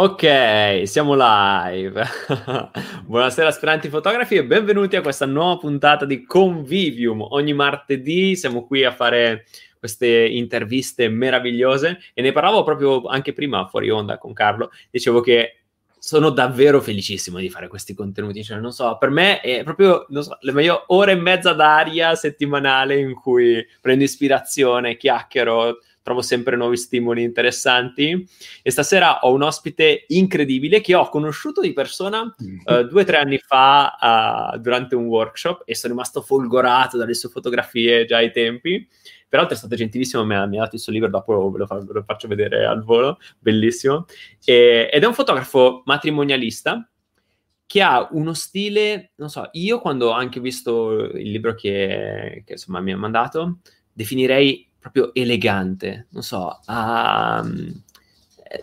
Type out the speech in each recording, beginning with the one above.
Ok, siamo live. Buonasera aspiranti fotografi e benvenuti a questa nuova puntata di Convivium. Ogni martedì siamo qui a fare queste interviste meravigliose e ne parlavo proprio anche prima fuori onda con Carlo. Dicevo che sono davvero felicissimo di fare questi contenuti. Cioè, non so, per me è proprio so, le mie ore e mezza d'aria settimanale in cui prendo ispirazione, chiacchiero, trovo sempre nuovi stimoli interessanti. E stasera ho un ospite incredibile che ho conosciuto di persona uh, due o tre anni fa uh, durante un workshop e sono rimasto folgorato dalle sue fotografie già ai tempi. Peraltro è stato gentilissimo, mi ha, mi ha dato il suo libro, dopo ve lo, fa, ve lo faccio vedere al volo, bellissimo. E, ed è un fotografo matrimonialista che ha uno stile, non so, io quando ho anche visto il libro che, che insomma mi ha mandato, definirei proprio elegante, non so, ha, eh,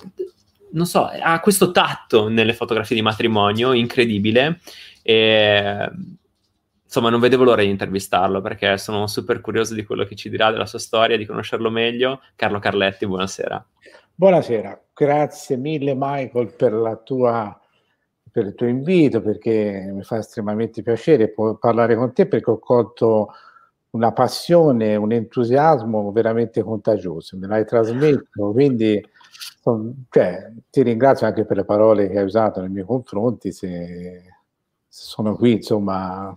non so, ha questo tatto nelle fotografie di matrimonio incredibile e insomma non vedevo l'ora di intervistarlo perché sono super curioso di quello che ci dirà della sua storia, di conoscerlo meglio. Carlo Carletti, buonasera. Buonasera, grazie mille Michael per, tua, per il tuo invito perché mi fa estremamente piacere parlare con te perché ho colto una passione, un entusiasmo veramente contagioso, me l'hai trasmesso, quindi cioè, ti ringrazio anche per le parole che hai usato nei miei confronti, se, sono qui, insomma,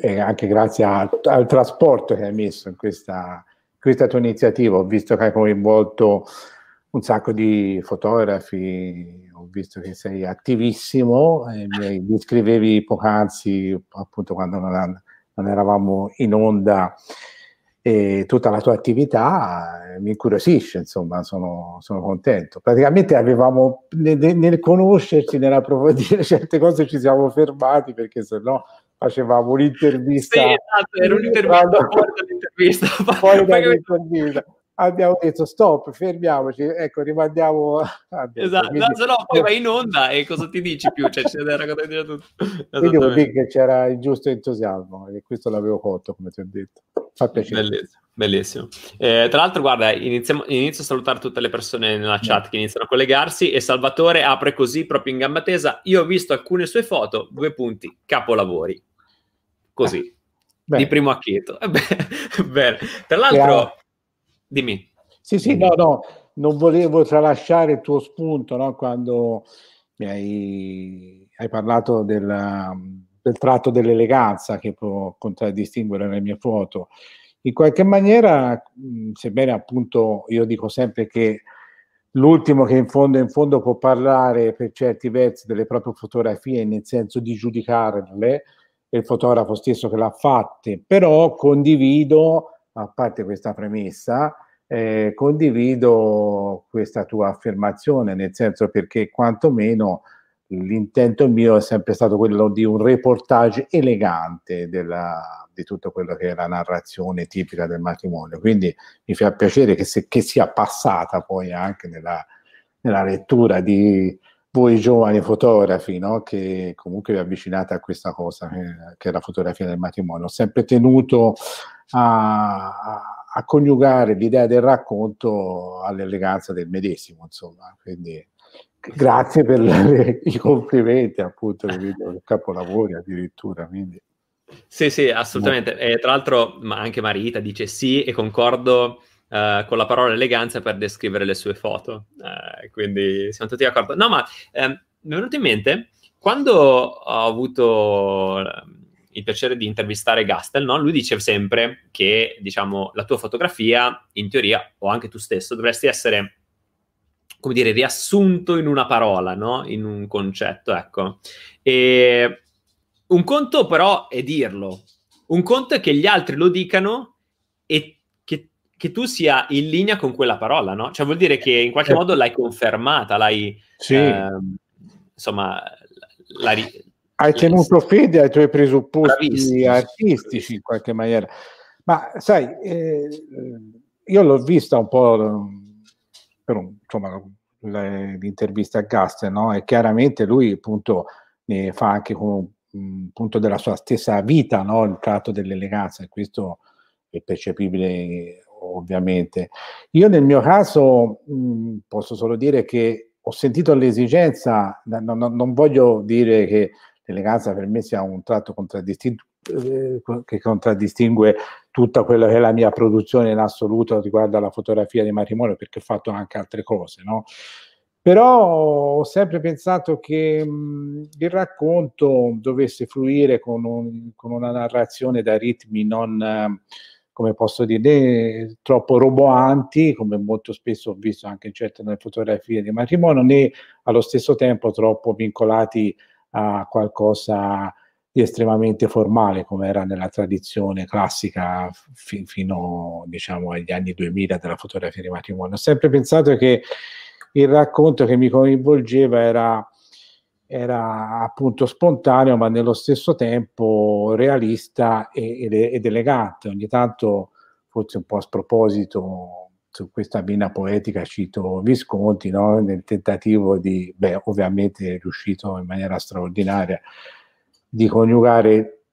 e anche grazie a, al trasporto che hai messo in questa, questa tua iniziativa, ho visto che hai coinvolto un sacco di fotografi, ho visto che sei attivissimo, e mi descrivevi poc'anzi, appunto quando non, non eravamo in onda e tutta la tua attività eh, mi incuriosisce, insomma, sono, sono contento. Praticamente avevamo, nel, nel, conoscerci, nell'approfondire certe cose ci siamo fermati perché se no facevamo un'intervista. Sì, esatto, era un'intervista fuori dall'intervista. Fuori dall'intervista abbiamo detto stop, fermiamoci, ecco, rimandiamo. esatto, quindi, se no poi vai in onda e cosa ti dici più? Cioè, c'è da raccontare tutto. Quindi vuol dire che c'era il giusto entusiasmo e questo l'avevo colto, come ti ho detto. Fa piacere. Bellissimo. Bellissimo. Eh, tra l'altro, guarda, iniziamo, inizio a salutare tutte le persone nella chat no. che iniziano a collegarsi e Salvatore apre così proprio in gamba tesa. Io ho visto alcune sue foto, due punti, capolavori. Così, eh, di primo acchito. bene. Tra l'altro, Dimmi. Sì, sì, no, no, non volevo tralasciare il tuo spunto no? quando mi hai, hai parlato del, del, tratto dell'eleganza che può contraddistinguere le mie foto. In qualche maniera, sebbene appunto io dico sempre che l'ultimo che in fondo, in fondo può parlare per certi versi delle proprie fotografie, nel senso di giudicarle, è il fotografo stesso che l'ha fatte, però condivido a parte questa premessa, eh, condivido questa tua affermazione, nel senso perché quantomeno l'intento mio è sempre stato quello di un reportage elegante della, di tutto quello che è la narrazione tipica del matrimonio. Quindi mi fa piacere che, se, che sia passata poi anche nella, nella lettura di voi giovani fotografi, no? che comunque vi avvicinate a questa cosa che, che, è la fotografia del matrimonio. Ho sempre tenuto a, a coniugare l'idea del racconto all'eleganza del medesimo, insomma. Quindi grazie per le, i complimenti, appunto, il capolavori addirittura. Quindi. Sì, sì, assolutamente. E tra l'altro ma anche Marita dice sì e concordo uh, con la parola eleganza per descrivere le sue foto. Uh, quindi siamo tutti d'accordo. No, ma um, mi è venuto in mente quando ho avuto il piacere di intervistare Gastel, no? lui dice sempre che, diciamo, la tua fotografia, in teoria, o anche tu stesso, dovresti essere, come dire, riassunto in una parola, no? In un concetto, ecco. E un conto però è dirlo, un conto è che gli altri lo dicano e che, tu sia in linea con quella parola, no? Cioè vuol dire che in qualche modo l'hai confermata, l'hai... Sì. Eh, insomma, la, hai tenuto fede ai tuoi presupposti Bravissimo. artistici in qualche maniera. Ma sai, eh, io l'ho vista un po' per un, insomma, l'intervista a Gaster, no? E chiaramente lui appunto ne fa anche come un punto della sua stessa vita, no? Il tratto dell'eleganza, e questo è percepibile ovviamente. Io nel mio caso mh, posso solo dire che ho sentito l'esigenza, non, non, non, voglio dire che l'eleganza per me sia un tratto contraddistinto, eh, che contraddistingue tutta quella che è la mia produzione in assoluto riguardo alla fotografia di matrimonio, perché ho fatto anche altre cose, no? Però ho sempre pensato che mh, il racconto dovesse fluire con, un, con, una narrazione da ritmi non, eh, come posso dire, troppo roboanti, come molto spesso ho visto anche in certe fotografie di matrimonio, né allo stesso tempo troppo vincolati a qualcosa di estremamente formale, come era nella tradizione classica fi- fino diciamo, agli anni 2000 della fotografia di matrimonio. Ho sempre pensato che il racconto che mi coinvolgeva era, era appunto spontaneo, ma nello stesso tempo realista ed, ed elegante. Ogni tanto, forse un po' a sproposito, su questa mina poetica cito Visconti, no? nel tentativo di, beh, ovviamente è riuscito in maniera straordinaria, di coniugare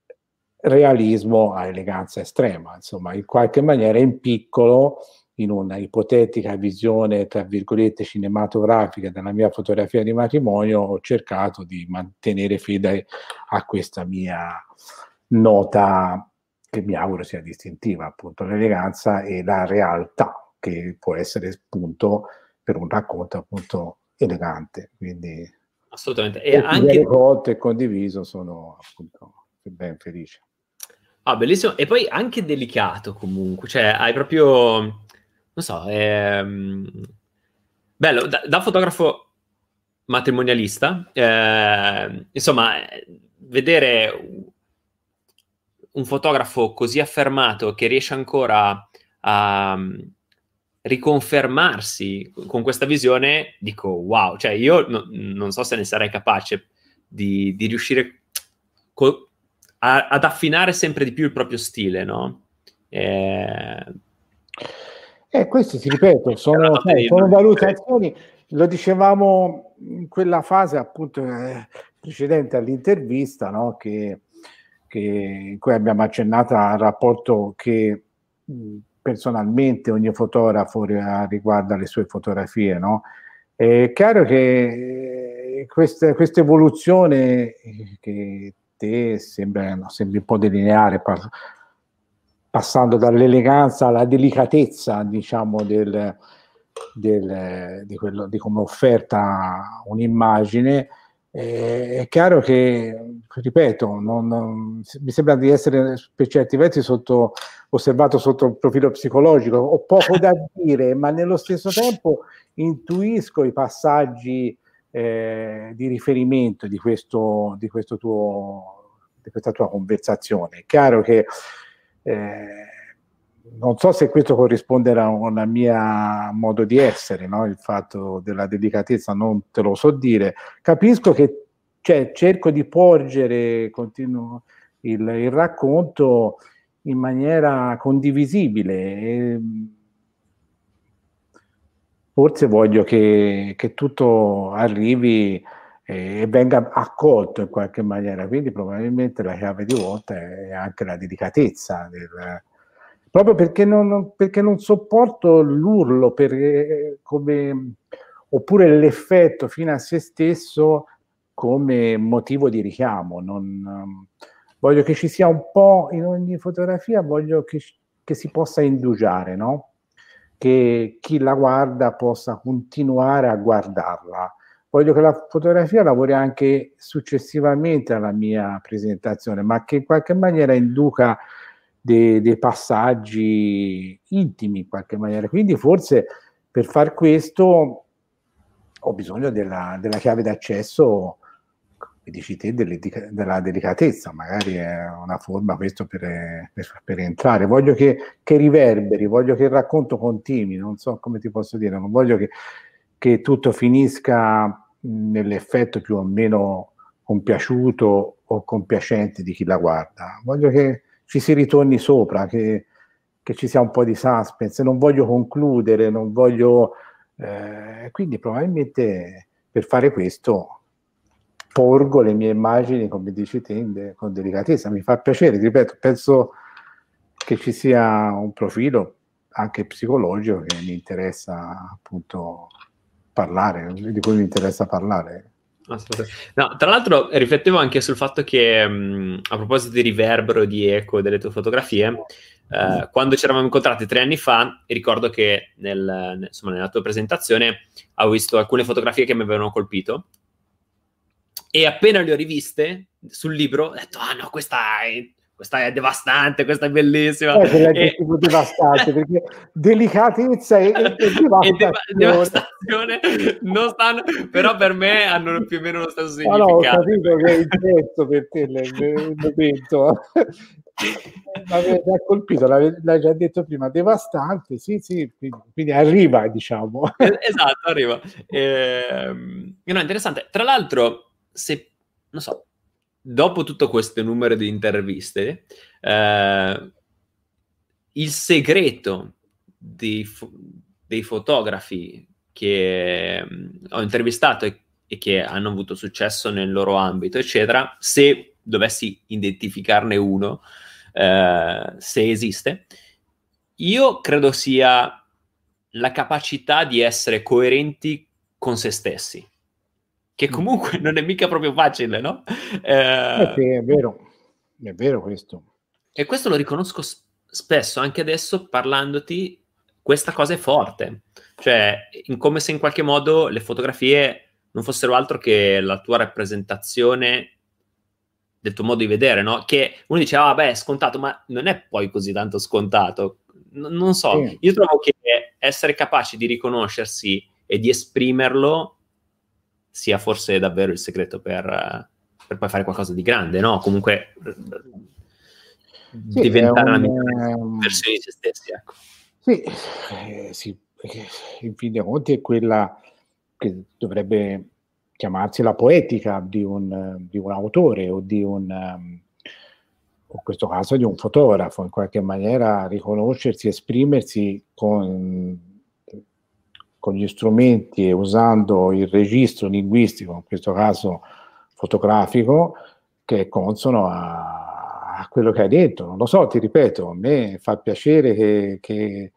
realismo a eleganza estrema, insomma, in qualche maniera in piccolo in una ipotetica visione, tra virgolette, cinematografica della mia fotografia di matrimonio, ho cercato di mantenere fede a questa mia nota che mi auguro sia distintiva, appunto l'eleganza e la realtà che può essere spunto per un racconto appunto elegante. Quindi assolutamente. E anche colto e condiviso sono appunto ben felice. Ah, bellissimo. E poi anche delicato comunque, cioè hai proprio non so, è mm, bello, da, da fotografo matrimonialista, eh, insomma, vedere un fotografo così affermato che riesce ancora a mm, riconfermarsi con questa visione, dico wow, cioè io no, non so se ne sarei capace di, di riuscire co- a, ad affinare sempre di più il proprio stile, no? Eh, eh, questi, ti ripeto, sono, eh, sono valutazioni, lo dicevamo in quella fase appunto eh, precedente all'intervista, no? che, che, in cui abbiamo accennato al rapporto che mh, personalmente ogni fotografo riguarda le sue fotografie. No? È chiaro che eh, questa, questa evoluzione che te sembra, no, sembra un po' delineare, passando dall'eleganza alla delicatezza, diciamo, del, del, di, quello, di come offerta un'immagine, eh, è chiaro che, ripeto, non, non, mi sembra di essere per certi versi sotto, osservato sotto il profilo psicologico. Ho poco da dire, ma nello stesso tempo intuisco i passaggi eh, di riferimento di, questo, di, questo tuo, di questa tua conversazione. È chiaro che eh, non so se questo corrisponde a un mio modo di essere, no? il fatto della delicatezza non te lo so dire. Capisco che cioè, cerco di porgere continuo, il, il, racconto in maniera condivisibile. E, forse voglio che, che tutto arrivi e venga accolto in qualche maniera. Quindi probabilmente la chiave di volta è anche la delicatezza, del, proprio perché non, perché non sopporto l'urlo per, come, oppure l'effetto fino a se stesso come motivo di richiamo. Non, voglio che ci sia un po' in ogni fotografia, voglio che, che si possa indugiare, no? che chi la guarda possa continuare a guardarla voglio che la fotografia lavori anche successivamente alla mia presentazione, ma che in qualche maniera induca dei, dei passaggi intimi in qualche maniera. Quindi forse per far questo ho bisogno della, della chiave d'accesso, come dici te, della delicatezza, magari è una forma questo per, per, per entrare. Voglio che, che, riverberi, voglio che il racconto continui, non so come ti posso dire, non voglio che, che tutto finisca nell'effetto più o meno compiaciuto o compiacente di chi la guarda. Voglio che ci si ritorni sopra, che, che ci sia un po' di suspense, non voglio concludere, non voglio... Eh, quindi probabilmente per fare questo porgo le mie immagini, come dici te, con delicatezza. Mi fa piacere, ripeto, penso che ci sia un profilo anche psicologico che mi interessa appunto parlare, di cui mi interessa parlare. No, tra l'altro riflettevo anche sul fatto che mh, a proposito di riverbero di eco delle tue fotografie, eh, quando ci eravamo incontrati tre anni fa, ricordo che nel, insomma, nella tua presentazione ho visto alcune fotografie che mi avevano colpito e appena le ho riviste sul libro ho detto, ah no, questa è questa è devastante, questa è bellissima. Eh, l'aggettivo e... devastante, perché delicatezza e, e devastazione. devastazione non stanno, però per me hanno più o meno lo stesso significato. No, no, ho capito che è il testo per te momento. Mi ha colpito, l'hai già detto prima, devastante, sì, sì, quindi, quindi arriva, diciamo. Esatto, arriva. Eh, no, interessante. Tra l'altro, se, non so, dopo tutto questo numero di interviste, eh, il segreto dei, fo- dei fotografi che mh, ho intervistato e, e, che hanno avuto successo nel loro ambito, eccetera, se dovessi identificarne uno, eh, se esiste, io credo sia la capacità di essere coerenti con se stessi che comunque non è mica proprio facile, no? Eh, eh è vero, è vero questo. E questo lo riconosco spesso, anche adesso parlandoti, questa cosa è forte, cioè come se in qualche modo le fotografie non fossero altro che la tua rappresentazione del tuo modo di vedere, no? Che uno dice, ah, beh, è scontato, ma non è poi così tanto scontato. N- non so, sì. io trovo che essere capaci di riconoscersi e di esprimerlo sia forse davvero il segreto per, per poi fare qualcosa di grande, no? Comunque sì, diventare un, la migliore ehm, versione di se stessi, ecco. Sì, eh, sì, in fin dei conti è quella che dovrebbe chiamarsi la poetica di un, di un autore o di un, um, in questo caso di un fotografo, in qualche maniera riconoscersi, esprimersi con con gli strumenti e usando il registro linguistico, in questo caso fotografico, che è consono a, a quello che hai detto. Non lo so, ti ripeto, a me fa piacere che, che,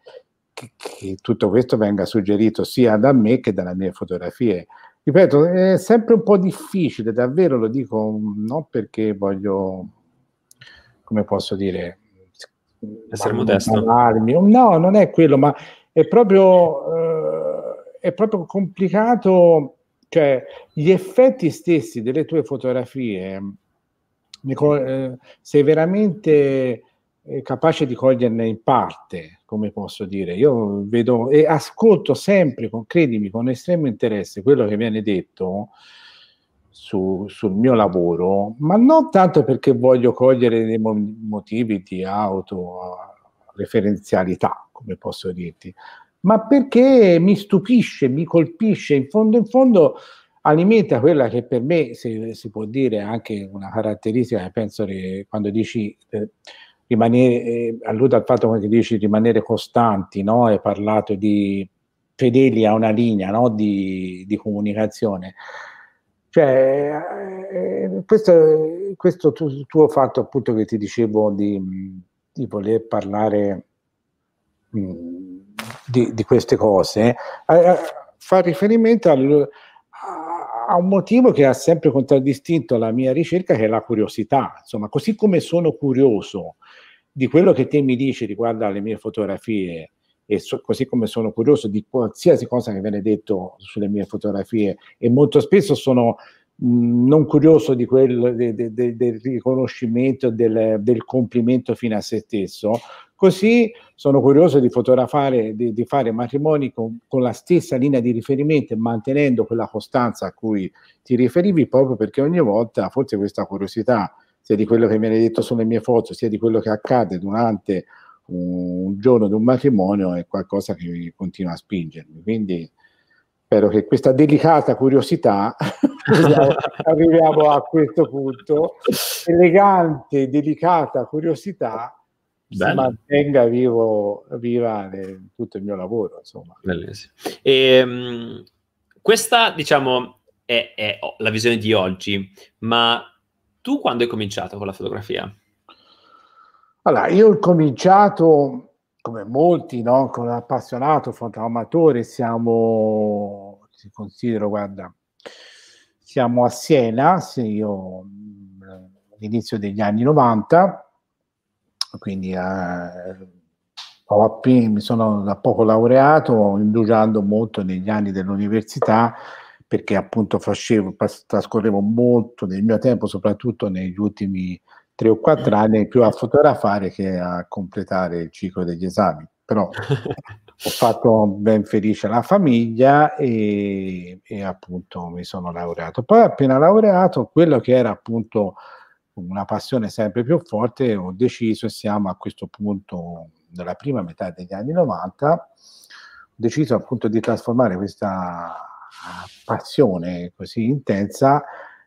che, che tutto questo venga suggerito sia da me che dalle mie fotografie. Ripeto, è sempre un po' difficile, davvero lo dico, non perché voglio, come posso dire, essere modesto. No, non è quello, ma è proprio... Eh, è proprio complicato, cioè gli effetti stessi delle tue fotografie, eh, sei veramente eh, capace di coglierne in parte, come posso dire. Io vedo e ascolto sempre, con, credimi, con estremo interesse quello che viene detto su, sul mio lavoro, ma non tanto perché voglio cogliere dei motivi di autoreferenzialità, come posso dirti, ma perché mi stupisce, mi colpisce, in fondo in fondo alimenta quella che per me si, si può dire anche una caratteristica penso che quando dici eh, rimanere, eh, allude al fatto che dici rimanere costanti, no? hai parlato di fedeli a una linea no? di, di comunicazione. Cioè, eh, questo, questo tu, tuo fatto appunto che ti dicevo di, di voler parlare di, di queste cose, eh, fa riferimento al, a un motivo che ha sempre contraddistinto la mia ricerca, che è la curiosità. Insomma, così come sono curioso di quello che te mi dici riguardo alle mie fotografie, e so, così come sono curioso di qualsiasi cosa che viene detto sulle mie fotografie, e molto spesso sono non curioso di quel, de, de, de, del riconoscimento, del, del complimento fino a se stesso, Così sono curioso di fotografare, di, di fare matrimoni con, con, la stessa linea di riferimento e mantenendo quella costanza a cui ti riferivi, proprio perché ogni volta forse questa curiosità, sia di quello che viene detto sulle mie foto, sia di quello che accade durante un giorno di un matrimonio, è qualcosa che continua a spingermi. Quindi spero che questa delicata curiosità arriviamo a questo punto, elegante, delicata curiosità. Si mantenga vivo, viva tutto il mio lavoro. Insomma. Bellissimo. E, um, questa, diciamo, è, è la visione di oggi, ma tu quando hai cominciato con la fotografia? Allora, io ho cominciato, come molti, no? con appassionato, fotoamatore, siamo ti considero, guarda, siamo a Siena, se io all'inizio degli anni 90, quindi eh, appena, mi sono da poco laureato, indugiando molto negli anni dell'università, perché appunto facevo, trascorrevo molto del mio tempo, soprattutto negli ultimi tre o quattro anni, più a fotografare che a completare il ciclo degli esami. Però ho fatto ben felice la famiglia e, e, appunto mi sono laureato. Poi appena laureato, quello che era appunto una passione sempre più forte, ho deciso e siamo a questo punto nella prima metà degli anni 90, ho deciso appunto di trasformare questa passione così intensa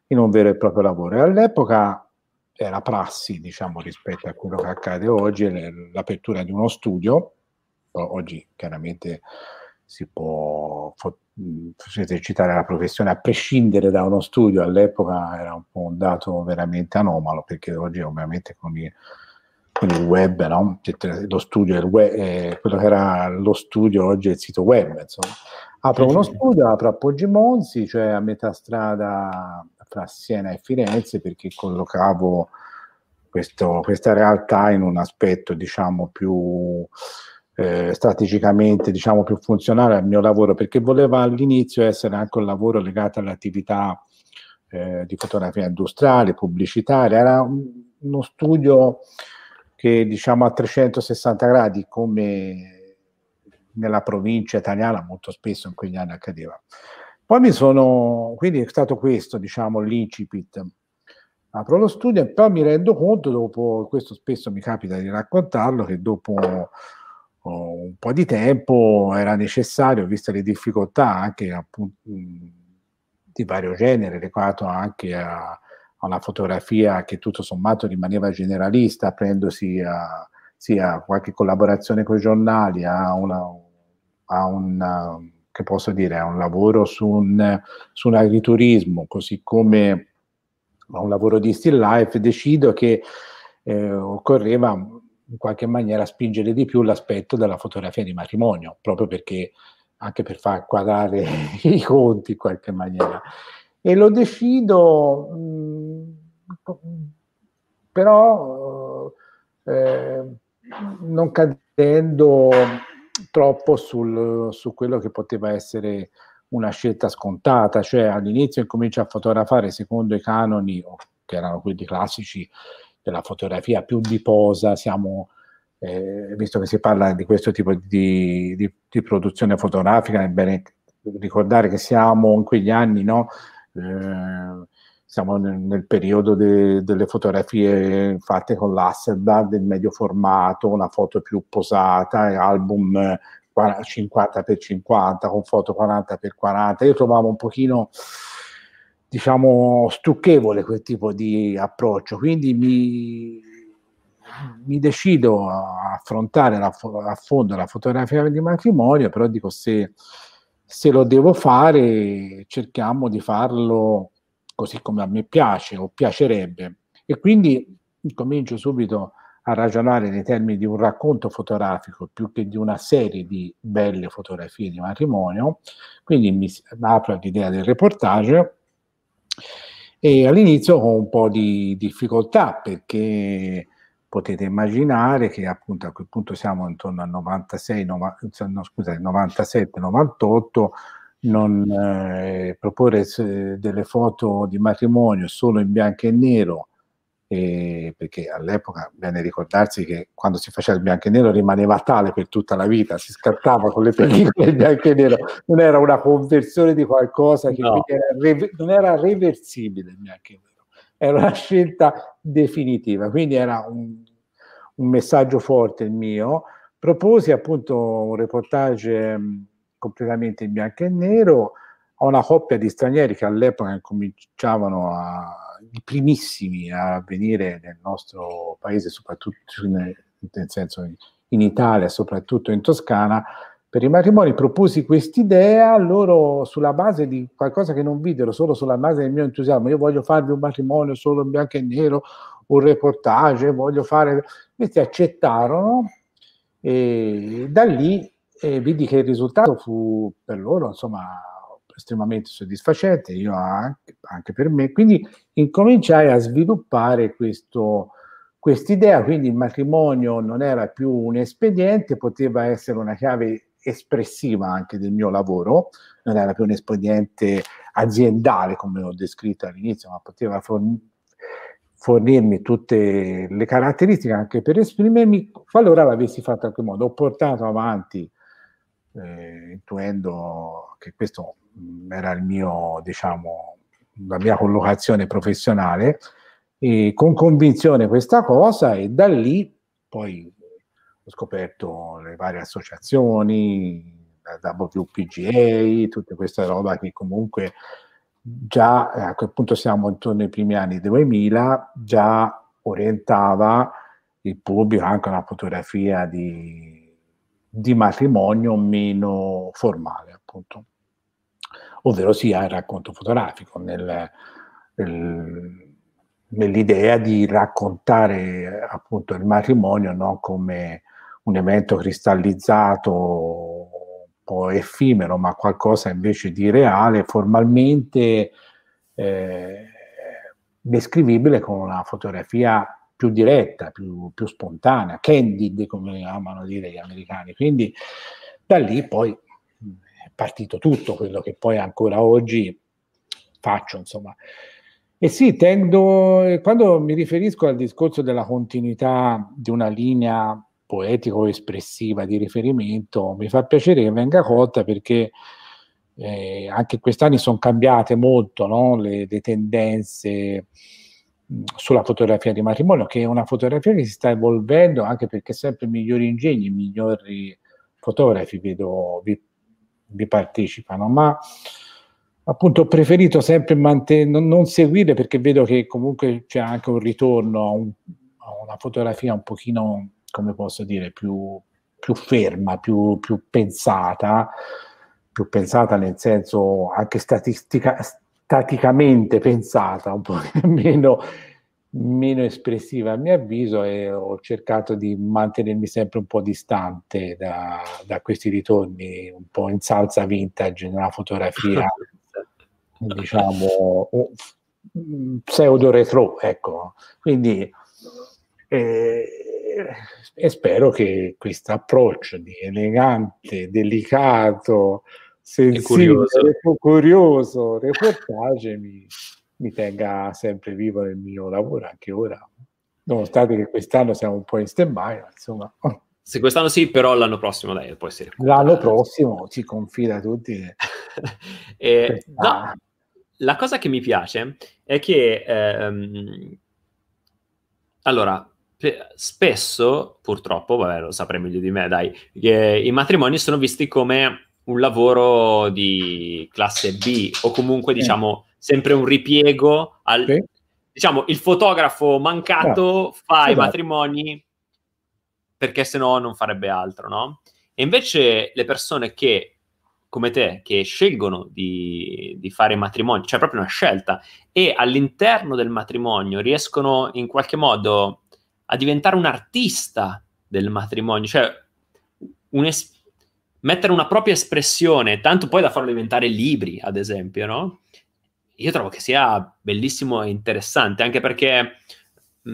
in un vero e proprio lavoro. E all'epoca era prassi, diciamo, rispetto a quello che accade oggi, l'apertura di uno studio. Oggi chiaramente si può esercitare la professione a prescindere da uno studio, all'epoca era un po' un dato veramente anomalo, perché oggi ovviamente con i con il web, no? lo studio, il web, eh, quello che era lo studio oggi è il sito web, insomma. Apro uno studio, apro a Poggimonsi, cioè a metà strada fra Siena e Firenze, perché collocavo questo, questa realtà in un aspetto, diciamo, più eh, strategicamente, diciamo, più funzionale al mio lavoro, perché voleva all'inizio essere anche un lavoro legato all'attività eh, di fotografia industriale, pubblicitaria, era un, uno studio che diciamo a 360 gradi come nella provincia italiana molto spesso in quegli anni accadeva. Poi mi sono, quindi è stato questo diciamo l'incipit. Apro lo studio e poi mi rendo conto dopo, questo spesso mi capita di raccontarlo, che dopo un po' di tempo era necessario, viste le difficoltà anche appunto di vario genere, legato anche a, a una fotografia che tutto sommato rimaneva generalista, aprendosi a, sia qualche collaborazione con i giornali, a, una, a un, che posso dire, a un lavoro su un, su un agriturismo, così come a un lavoro di still life, decido che eh, occorreva in qualche maniera spingere di più l'aspetto della fotografia di matrimonio, proprio perché anche per far quadrare i conti in qualche maniera. E lo decido, mh, mm, però eh, non cadendo troppo sul, su quello che poteva essere una scelta scontata, cioè all'inizio incomincio a fotografare secondo i canoni, che erano quelli classici della fotografia più di posa, siamo, eh, visto che si parla di questo tipo di, di, di produzione fotografica, è bene ricordare che siamo in quegli anni, no? Eh, siamo nel, nel periodo de, delle fotografie fatte con l'Hasselblad del medio formato, una foto più posata, album 50x50 con foto 40x40. Io trovavo un pochino diciamo stucchevole quel tipo di approccio, quindi mi, mi decido a affrontare la, a fondo la fotografia di matrimonio, però dico se se lo devo fare cerchiamo di farlo così come a me piace o piacerebbe. E quindi comincio subito a ragionare nei termini di un racconto fotografico più che di una serie di belle fotografie di matrimonio, quindi mi apro all'idea del reportage e all'inizio ho un po' di difficoltà perché potete immaginare che appunto a quel punto siamo intorno al 96, no, scusate, 97, 98, non eh, proporre delle foto di matrimonio solo in bianco e nero, eh, perché all'epoca bene ricordarsi che quando si faceva il bianco e nero rimaneva tale per tutta la vita, si scattava con le pellicole in bianco e nero, non era una conversione di qualcosa che no. era re- non era reversibile il bianco e nero. Era una scelta definitiva, quindi era un, un messaggio forte il mio. Proposi appunto un reportage mh, completamente in bianco e nero. A una coppia di stranieri che all'epoca cominciavano a, i primissimi a venire nel nostro paese, soprattutto nel, nel senso in, in Italia, soprattutto in Toscana, per i matrimoni proposi quest'idea, loro sulla base di qualcosa che non videro, solo sulla base del mio entusiasmo, io voglio farvi un matrimonio solo in bianco e nero, un reportage, voglio fare... Questi accettarono e da lì eh, vidi che il risultato fu per loro, insomma, estremamente soddisfacente, io anche, anche per me, quindi incominciai a sviluppare questo, quest'idea, quindi il matrimonio non era più un espediente, poteva essere una chiave espressiva anche del mio lavoro, non era più un espediente aziendale come l'ho descritto all'inizio, ma poteva forn- fornirmi tutte le caratteristiche anche per esprimermi, qualora l'avessi fatto in qualche modo. Ho portato avanti, eh, intuendo che questo era il mio, diciamo, la mia collocazione professionale, e con convinzione questa cosa e da lì poi ho scoperto le varie associazioni, la WPGA, tutte queste roba che comunque già a quel punto siamo intorno ai primi anni 2000, già orientava il pubblico anche a una fotografia di, di matrimonio meno formale, appunto, ovvero sia il racconto fotografico nel, nel nell'idea di raccontare appunto il matrimonio no, come un evento cristallizzato, po' effimero, ma qualcosa invece di reale, formalmente eh, descrivibile con una fotografia più diretta, più, più, spontanea, candid come amano dire gli americani. Quindi da lì poi è partito tutto quello che poi ancora oggi faccio, insomma. E sì, tendo, quando mi riferisco al discorso della continuità di una linea poetico-espressiva di riferimento, mi fa piacere che venga colta perché eh, anche quest'anni sono cambiate molto no? le, le, tendenze sulla fotografia di matrimonio, che è una fotografia che si sta evolvendo anche perché sempre migliori ingegni, migliori fotografi vedo, vi, vi partecipano, ma appunto ho preferito sempre manten- non, seguire perché vedo che comunque c'è anche un ritorno a, un, a una fotografia un pochino, come posso dire, più, più ferma, più, più, pensata, più pensata nel senso anche statistica, staticamente pensata, un po' meno, meno espressiva a mio avviso e ho cercato di mantenermi sempre un po' distante da, da questi ritorni un po' in salsa vintage nella fotografia diciamo, pseudo retro, ecco. Quindi eh, e spero che questo approccio di elegante, delicato, sensibile, curioso. curioso reportage mi, mi tenga sempre vivo nel mio lavoro anche ora, nonostante che quest'anno siamo un po' in stand-by, insomma. Se quest'anno sì, però l'anno prossimo dai, può essere. L'anno prossimo ci confida tutti. eh, no, la cosa che mi piace è che, ehm, allora, spesso, purtroppo, vabbè, lo saprai meglio di me, dai, i matrimoni sono visti come un lavoro di classe B o comunque, diciamo, sempre un ripiego al... Sì. Diciamo, il fotografo mancato fa esatto. i matrimoni perché se no non farebbe altro, no? E invece le persone che come te che scelgono di, di, fare matrimonio, cioè proprio una scelta, e all'interno del matrimonio riescono in qualche modo a diventare un artista del matrimonio, cioè un es- mettere una propria espressione, tanto poi da farlo diventare libri, ad esempio, no? Io trovo che sia bellissimo e interessante, anche perché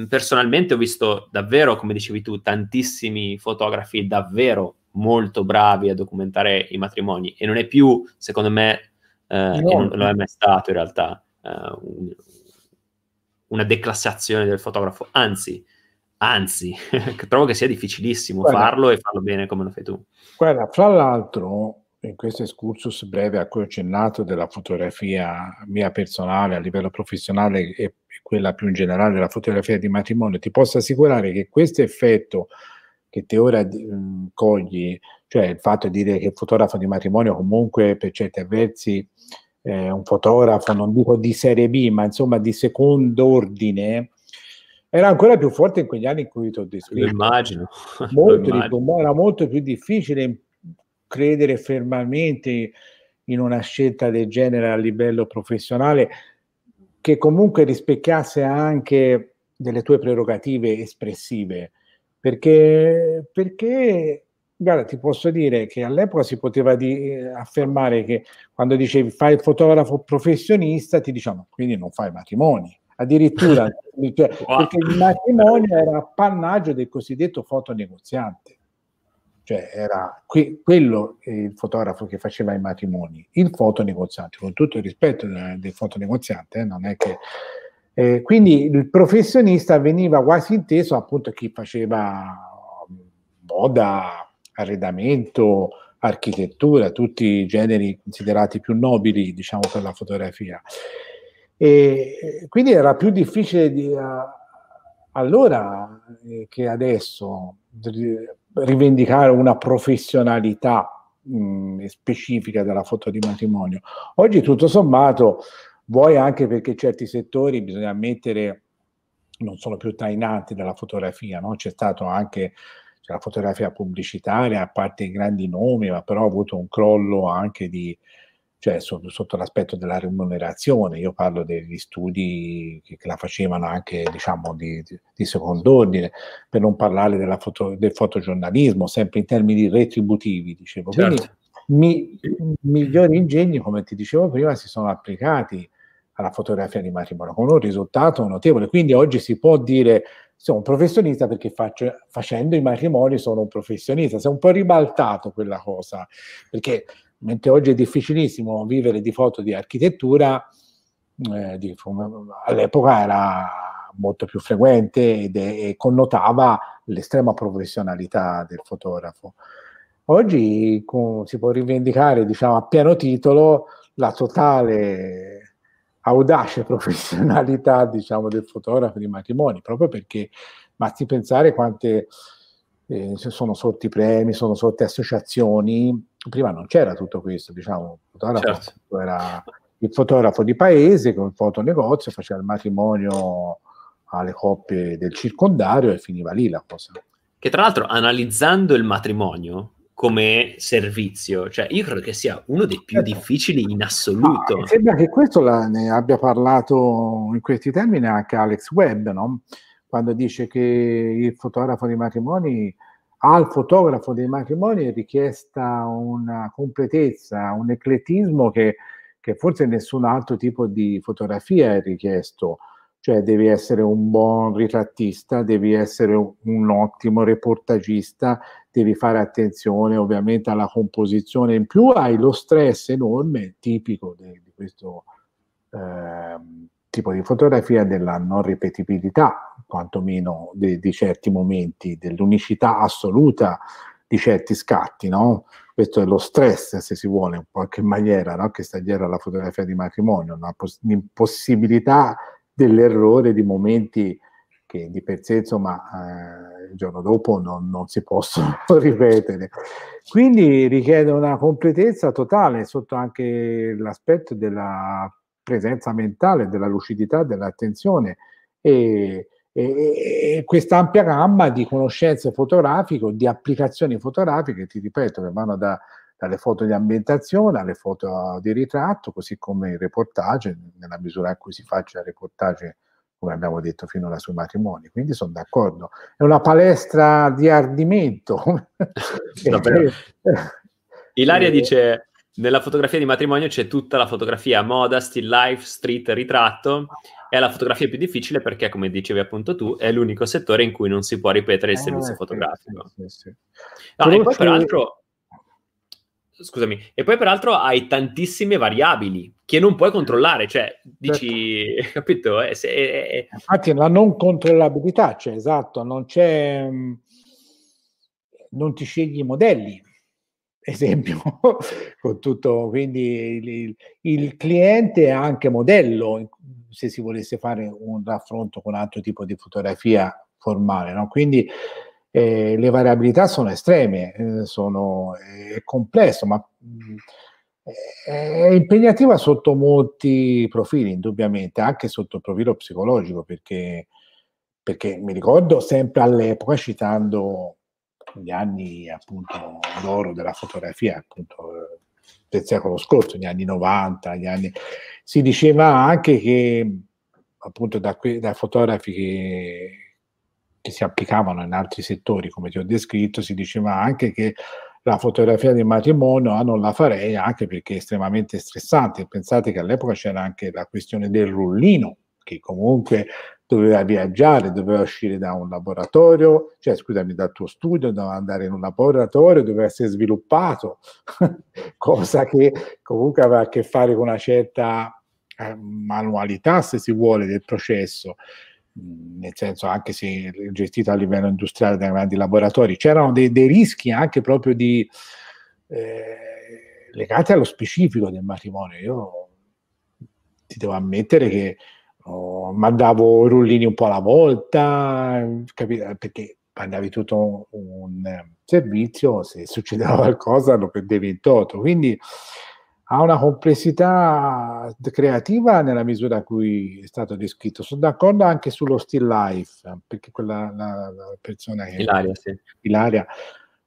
personalmente ho visto davvero, come dicevi tu, tantissimi fotografi davvero molto bravi a documentare i matrimoni e non è più, secondo me, eh, no. non lo è mai stato in realtà, eh, un, una declassazione del fotografo, anzi, anzi, trovo che sia difficilissimo guarda, farlo e farlo bene come lo fai tu. Guarda, fra l'altro, in questo excursus breve a cui ho accennato della fotografia mia personale a livello professionale e quella più in generale della fotografia di matrimonio, ti posso assicurare che questo effetto che te ora mh, cogli, cioè il fatto di dire che il fotografo di matrimonio comunque per certi versi è un fotografo, non dico di serie B, ma insomma di secondo ordine, era ancora più forte in quegli anni in cui ti ho descritto. Lo immagino. Molto, Lo immagino. Era molto più difficile credere fermamente in una scelta del genere a livello professionale che comunque rispecchiasse anche delle tue prerogative espressive perché, perché Guarda, ti posso dire che all'epoca si poteva di, eh, affermare che quando dicevi fai il fotografo professionista, ti diciamo quindi non fai matrimoni. Addirittura cioè, wow. perché il matrimonio era appannaggio del cosiddetto fotonegoziante. Cioè era que- quello il fotografo che faceva i matrimoni, il fotonegoziante, con tutto il rispetto del, del fotonegoziante, eh, non è che eh, quindi il professionista veniva quasi inteso appunto chi faceva moda, arredamento, architettura, tutti i generi considerati più nobili, diciamo, per la fotografia. E quindi era più difficile di, uh, allora eh, che adesso rivendicare una professionalità mh, specifica della foto di matrimonio. Oggi tutto sommato, vuoi anche perché certi settori bisogna ammettere non sono più trainanti della fotografia, no? c'è stato anche cioè la fotografia pubblicitaria, a parte i grandi nomi, ma però ha avuto un crollo anche di, cioè sotto, sotto l'aspetto della remunerazione. Io parlo degli studi che, che la facevano anche diciamo di, di, di second'ordine, per non parlare foto, del fotogiornalismo, sempre in termini retributivi, dicevo. Certo. Quindi mi, migliori ingegni, come ti dicevo prima, si sono applicati alla fotografia di matrimonio con un risultato notevole. Quindi oggi si può dire sono un professionista perché faccio, facendo i matrimoni sono un professionista. Si è un po' ribaltato quella cosa, perché mentre oggi è difficilissimo vivere di foto di architettura, eh, di, all'epoca era molto più frequente ed è, e connotava l'estrema professionalità del fotografo. Oggi con, si può rivendicare diciamo, a pieno titolo la totale audace professionalità diciamo, del fotografo di matrimoni, proprio perché basti pensare quante eh, sono sorti premi, sono sorte associazioni, prima non c'era tutto questo, diciamo, il fotografo certo. era il fotografo di paese con il fotonegozio, faceva il matrimonio alle coppie del circondario e finiva lì la cosa. Che tra l'altro analizzando il matrimonio, come servizio. Cioè, io credo che sia uno dei più certo. difficili in assoluto. Ah, sembra che questo la, ne abbia parlato in questi termini anche Alex Webb, no? quando dice che il fotografo dei matrimoni al fotografo dei matrimoni è richiesta una completezza, un eclettismo che, che forse nessun altro tipo di fotografia è richiesto. Cioè devi essere un buon ritrattista, devi essere un, ottimo reportagista, devi fare attenzione ovviamente alla composizione, in più hai lo stress enorme tipico di questo eh, tipo di fotografia della non ripetibilità, quantomeno di, di certi momenti, dell'unicità assoluta di certi scatti, no? Questo è lo stress, se si vuole, in qualche maniera, no? che sta dietro alla fotografia di matrimonio, un'impossibilità dell'errore di momenti che di per sé insomma eh, il giorno dopo non, non, si possono ripetere. Quindi richiede una completezza totale sotto anche l'aspetto della presenza mentale, della lucidità, dell'attenzione e, e, e questa ampia gamma di conoscenze fotografiche, di applicazioni fotografiche, ti ripeto, che vanno da dalle foto di ambientazione alle foto di ritratto, così come il reportage, nella misura in cui si faccia il reportage, come abbiamo detto finora sui matrimoni. Quindi sono d'accordo. È una palestra di ardimento. Ilaria dice nella fotografia di matrimonio c'è tutta la fotografia moda, still life, street, ritratto. È la fotografia più difficile perché, come dicevi appunto tu, è l'unico settore in cui non si può ripetere il eh, servizio eh, fotografico. Sì, sì, sì. No, e poi peraltro scusami, e poi peraltro hai tantissime variabili che non puoi controllare, cioè dici, certo. capito? Eh, se, eh, Infatti la non controllabilità cioè, esatto, non c'è, mm, non ti scegli i modelli, esempio, con tutto, quindi il, il, cliente è anche modello se si volesse fare un raffronto con altro tipo di fotografia formale, no? Quindi eh, le variabilità sono estreme, eh, sono, è complesso, ma mh, mm, è impegnativa sotto molti profili, indubbiamente, anche sotto il profilo psicologico, perché, perché mi ricordo sempre all'epoca, citando gli anni appunto d'oro della fotografia, appunto del secolo scorso, gli anni 90, gli anni... si diceva anche che appunto da, que- da fotografi che che si applicavano in altri settori, come ti ho descritto, si diceva anche che la fotografia di matrimonio ah, non la farei anche perché è estremamente stressante. Pensate che all'epoca c'era anche la questione del rullino, che comunque doveva viaggiare, doveva uscire da un laboratorio, cioè scusami, dal tuo studio, doveva andare in un laboratorio, doveva essere sviluppato, cosa che comunque aveva a che fare con una certa eh, manualità, se si vuole, del processo nel senso anche se gestito a livello industriale dai grandi laboratori, c'erano dei, dei rischi anche proprio di, eh, legati allo specifico del matrimonio. Io ti devo ammettere che oh, mandavo rullini un po' alla volta, capito? perché mandavi tutto un, servizio, se succedeva qualcosa lo prendevi in toto. Quindi ha una complessità creativa nella misura in cui è stato descritto. Sono d'accordo anche sullo still life, perché quella la, la persona che Ilaria, sì. Ilaria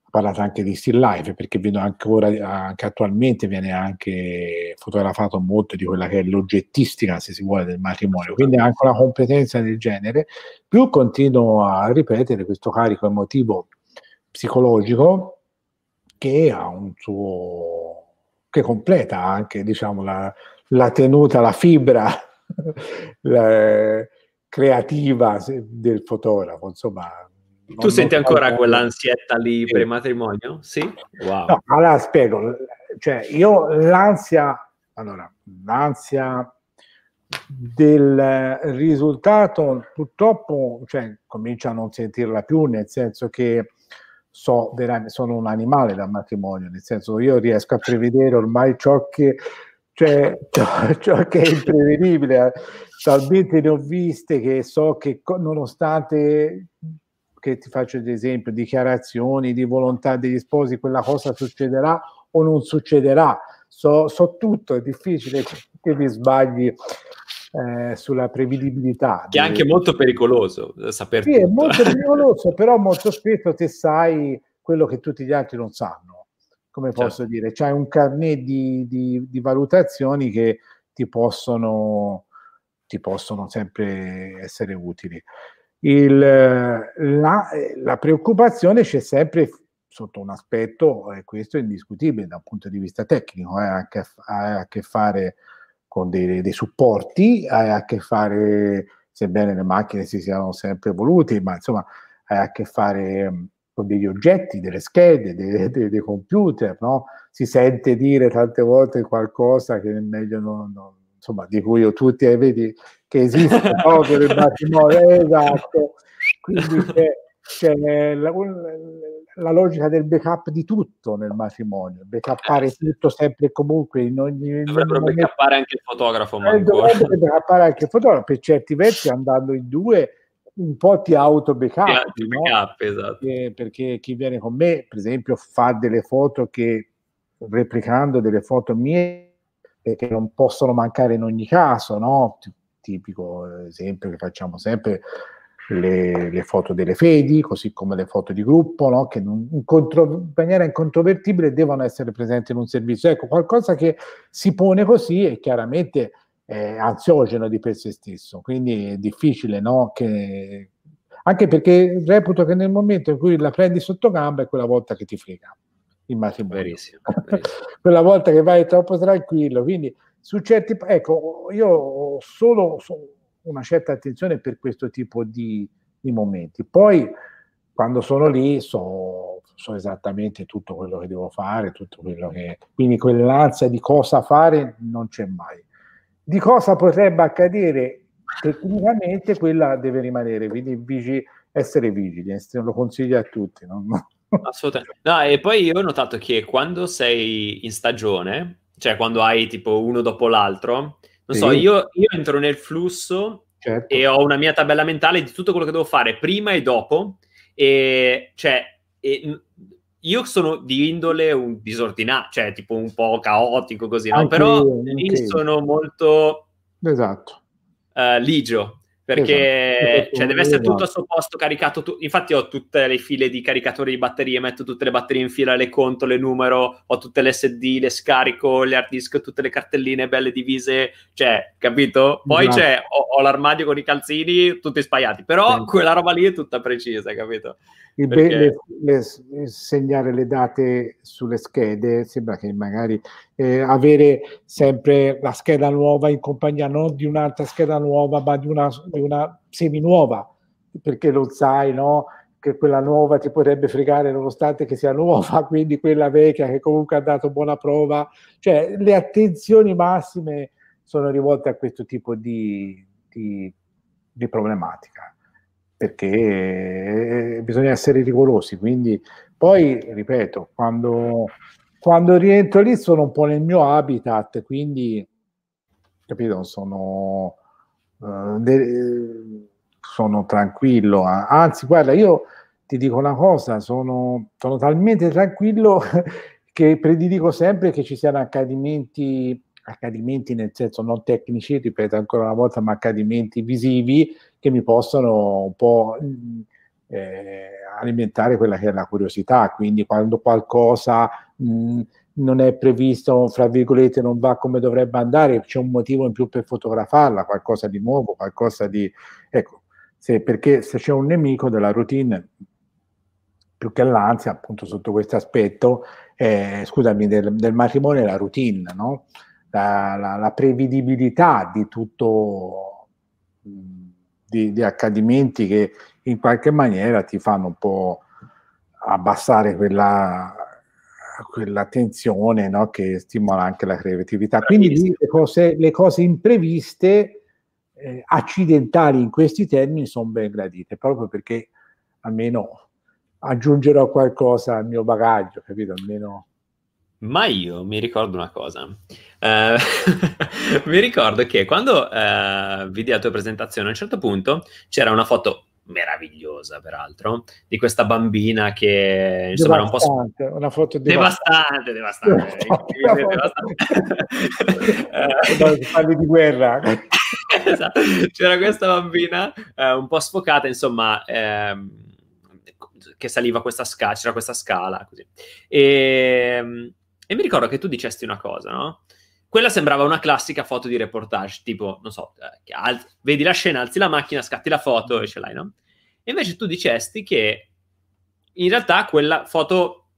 parlato anche di still life, perché vedo ancora anche attualmente viene anche fotografato molto di quella che è l'oggettistica, se si vuole, del matrimonio. Quindi anche una competenza del genere. Più continuo a ripetere questo carico emotivo psicologico che ha un suo che completa anche diciamo, la, la tenuta, la fibra la, creativa del fotografo. Insomma, tu non, senti ancora quell'ansietta lì sì. pre-matrimonio? Sì? Wow. No, allora spiego, cioè io l'ansia, allora, l'ansia del risultato purtroppo cioè, comincia a non sentirla più, nel senso che so sono un animale da matrimonio, nel senso io riesco a prevedere ormai ciò che, cioè, ciò che è imprevedibile. Talmente ne ho viste che so che nonostante che ti faccio ad esempio dichiarazioni di volontà degli sposi, quella cosa succederà o non succederà. So, so tutto, è difficile che mi sbagli eh, sulla prevedibilità. Che è anche molto pericoloso eh, saper Sì, tutto. è molto pericoloso, però molto spesso te sai quello che tutti gli altri non sanno. Come certo. posso dire? C'hai un carnet di, di, di valutazioni che ti possono, ti possono sempre essere utili. Il, la, la, preoccupazione c'è sempre sotto un aspetto, e questo è indiscutibile da un punto di vista tecnico, eh, ha, a che, ha fare con dei, dei supporti, hai a che fare, sebbene le macchine si siano sempre evoluti, ma insomma hai a che fare mm, con degli oggetti, delle schede, dei, dei, dei computer, no? Si sente dire tante volte qualcosa che è meglio non, non insomma, di cui io tutti eh, vedi che esiste proprio il matrimonio, esatto. Quindi c'è, c'è la, la logica del backup di tutto nel matrimonio, backuppare eh, tutto sempre e comunque in ogni dovrebbero momento. backuppare anche il fotografo ma eh, dovrebbe backuppare anche il fotografo per certi versi andando in due un po' ti auto backup, no? esatto. eh, perché chi viene con me per esempio fa delle foto che replicando delle foto mie che non possono mancare in ogni caso no? tipico esempio che facciamo sempre le, le, foto delle fedi, così come le foto di gruppo, no? che in, contro, in, maniera incontrovertibile devono essere presenti in un servizio. Ecco, qualcosa che si pone così è chiaramente eh, ansiogeno di per sé stesso, quindi è difficile, no? che, anche perché reputo che nel momento in cui la prendi sotto gamba è quella volta che ti frega il matrimonio. Verissimo, verissimo. quella volta che vai troppo tranquillo, quindi su certi... Ecco, io ho solo... una certa attenzione per questo tipo di, di momenti. Poi quando sono lì so, so, esattamente tutto quello che devo fare, tutto quello che... Quindi quell'ansia di cosa fare non c'è mai. Di cosa potrebbe accadere tecnicamente, quella deve rimanere, quindi vigi, essere vigili, lo consiglio a tutti. No? Assolutamente. No, e poi io ho notato che quando sei in stagione, cioè quando hai tipo uno dopo l'altro, non sì. so, io, io, entro nel flusso certo. e ho una mia tabella mentale di tutto quello che devo fare prima e dopo. E cioè, e, io sono di indole un disordinato, cioè tipo un po' caotico così, no? Però io, sono molto esatto. Uh, ligio. Perché esatto. cioè, deve essere tutto al suo posto caricato. Tu... Infatti, ho tutte le file di caricatori di batterie, metto tutte le batterie in fila, le conto, le numero, ho tutte le SD, le scarico, le hard disk, tutte le cartelline belle divise, cioè, capito? Poi esatto. c'è, ho, ho, l'armadio con i calzini tutti spaiati, però sì. quella roba lì è tutta precisa, capito? Perché... Le, le, segnare le date sulle schede sembra che magari eh, avere sempre la scheda nuova in compagnia non di un'altra scheda nuova ma di una, di una semi nuova perché lo sai no? che quella nuova ti potrebbe fregare nonostante che sia nuova quindi quella vecchia che comunque ha dato buona prova cioè le attenzioni massime sono rivolte a questo tipo di, di, di problematica perché eh, bisogna essere rigorosi. Quindi, poi, ripeto, quando, quando rientro lì sono un po' nel mio habitat, quindi, capito, sono, uh, de- sono tranquillo. Anzi, guarda, io ti dico una cosa, sono, sono talmente tranquillo che prediligo sempre che ci siano accadimenti accadimenti nel senso non tecnici, ripeto ancora una volta, ma accadimenti visivi che mi possono un po' eh, alimentare quella che è la curiosità. Quindi quando qualcosa mh, non è previsto, fra virgolette, non va come dovrebbe andare, c'è un motivo in più per fotografarla, qualcosa di nuovo, qualcosa di... Ecco, se, perché se c'è un nemico della routine, più che l'ansia, appunto sotto questo aspetto, eh, scusami, del, del matrimonio è la routine, no? la, la, la prevedibilità di tutto, di, di, accadimenti che in qualche maniera ti fanno un po' abbassare quella, quella tensione no? che stimola anche la creatività. Quindi le cose, le cose impreviste, eh, accidentali in questi termini, sono ben gradite, proprio perché almeno aggiungerò qualcosa al mio bagaglio, capito? Almeno ma io mi ricordo una cosa. Uh, mi ricordo che quando uh, vidi la tua presentazione, a un certo punto c'era una foto meravigliosa, peraltro, di questa bambina che insomma era un po' una foto devastante, devastante, devastante. Parli di guerra. esatto. C'era questa bambina uh, un po' sfocata, insomma. Ehm, che saliva questa scala, c'era questa scala così. E, ehm, e mi ricordo che tu dicesti una cosa, no? Quella sembrava una classica foto di reportage, tipo, non so, eh, al- vedi la scena, alzi la macchina, scatti la foto e ce l'hai, no? E invece tu dicesti che in realtà quella foto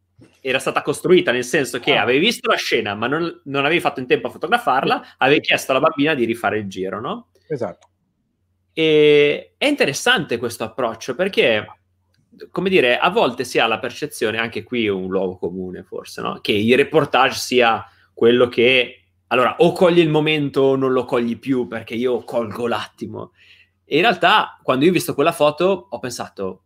era stata costruita, nel senso che ah. avevi visto la scena, ma non, non, avevi fatto in tempo a fotografarla, avevi chiesto alla bambina di rifare il giro, no? Esatto. E è interessante questo approccio perché come dire, a volte si ha la percezione, anche qui un luogo comune forse, no? che il reportage sia quello che, allora, o cogli il momento o non lo cogli più perché io colgo l'attimo. E in realtà, quando io ho visto quella foto, ho pensato,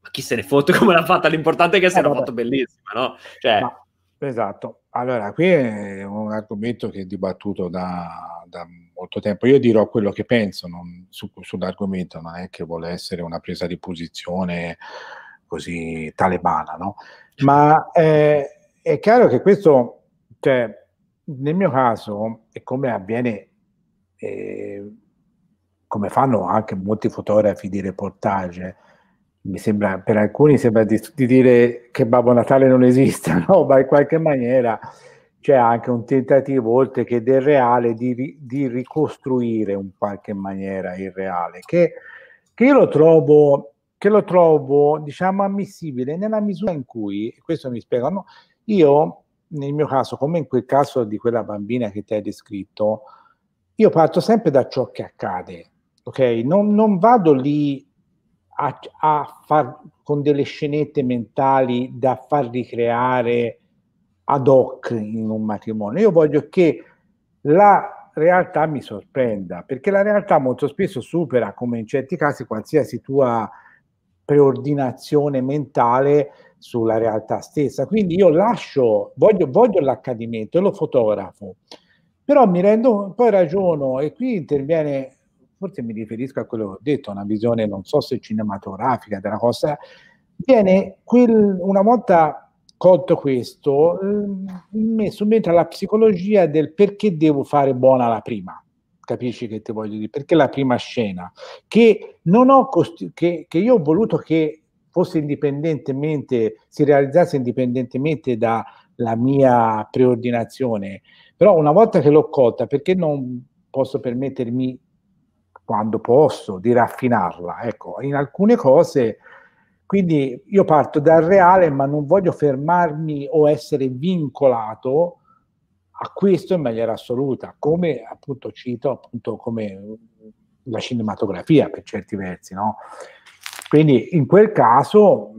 ma chi se ne fotte come l'ha fatta? L'importante è che sia eh, una foto bellissima, no? Cioè... Ma, esatto. Allora, qui è un argomento che è dibattuto da, da molto tempo. Io dirò quello che penso non, su, sull'argomento, non è che vuole essere una presa di posizione così talebana, no? Ma eh, è chiaro che questo, cioè, nel mio caso, e come avviene, eh, come fanno anche molti fotografi di reportage, mi sembra, per alcuni sembra di, di dire che Babbo Natale non esiste, no? Ma in qualche maniera c'è anche un tentativo, oltre che del reale, di, di ricostruire in qualche maniera il reale, che, che, io lo trovo, che lo trovo, diciamo, ammissibile nella misura in cui, questo mi spiega, no? io nel mio caso, come in quel caso di quella bambina che ti hai descritto, io parto sempre da ciò che accade, ok? Non, non vado lì a, a far con delle scenette mentali da far ricreare ad hoc in un matrimonio. Io voglio che la realtà mi sorprenda, perché la realtà molto spesso supera, come in certi casi, qualsiasi tua preordinazione mentale sulla realtà stessa. Quindi io lascio, voglio, voglio l'accadimento e lo fotografo, però mi rendo, poi ragiono e qui interviene, forse mi riferisco a quello che ho detto, una visione non so se cinematografica della cosa, viene quel, una volta colto questo, mi subentra la psicologia del perché devo fare buona la prima. capisci che ti voglio dire? Perché la prima scena, che, non ho costi- che, che io ho voluto che fosse indipendentemente, si realizzasse indipendentemente dalla mia preordinazione, però una volta che l'ho colta, perché non posso permettermi, quando posso, di raffinarla? Ecco, in alcune cose quindi io parto dal reale, ma non voglio fermarmi o essere vincolato a questo in maniera assoluta, come appunto cito appunto come la cinematografia per certi versi, no? Quindi in quel caso,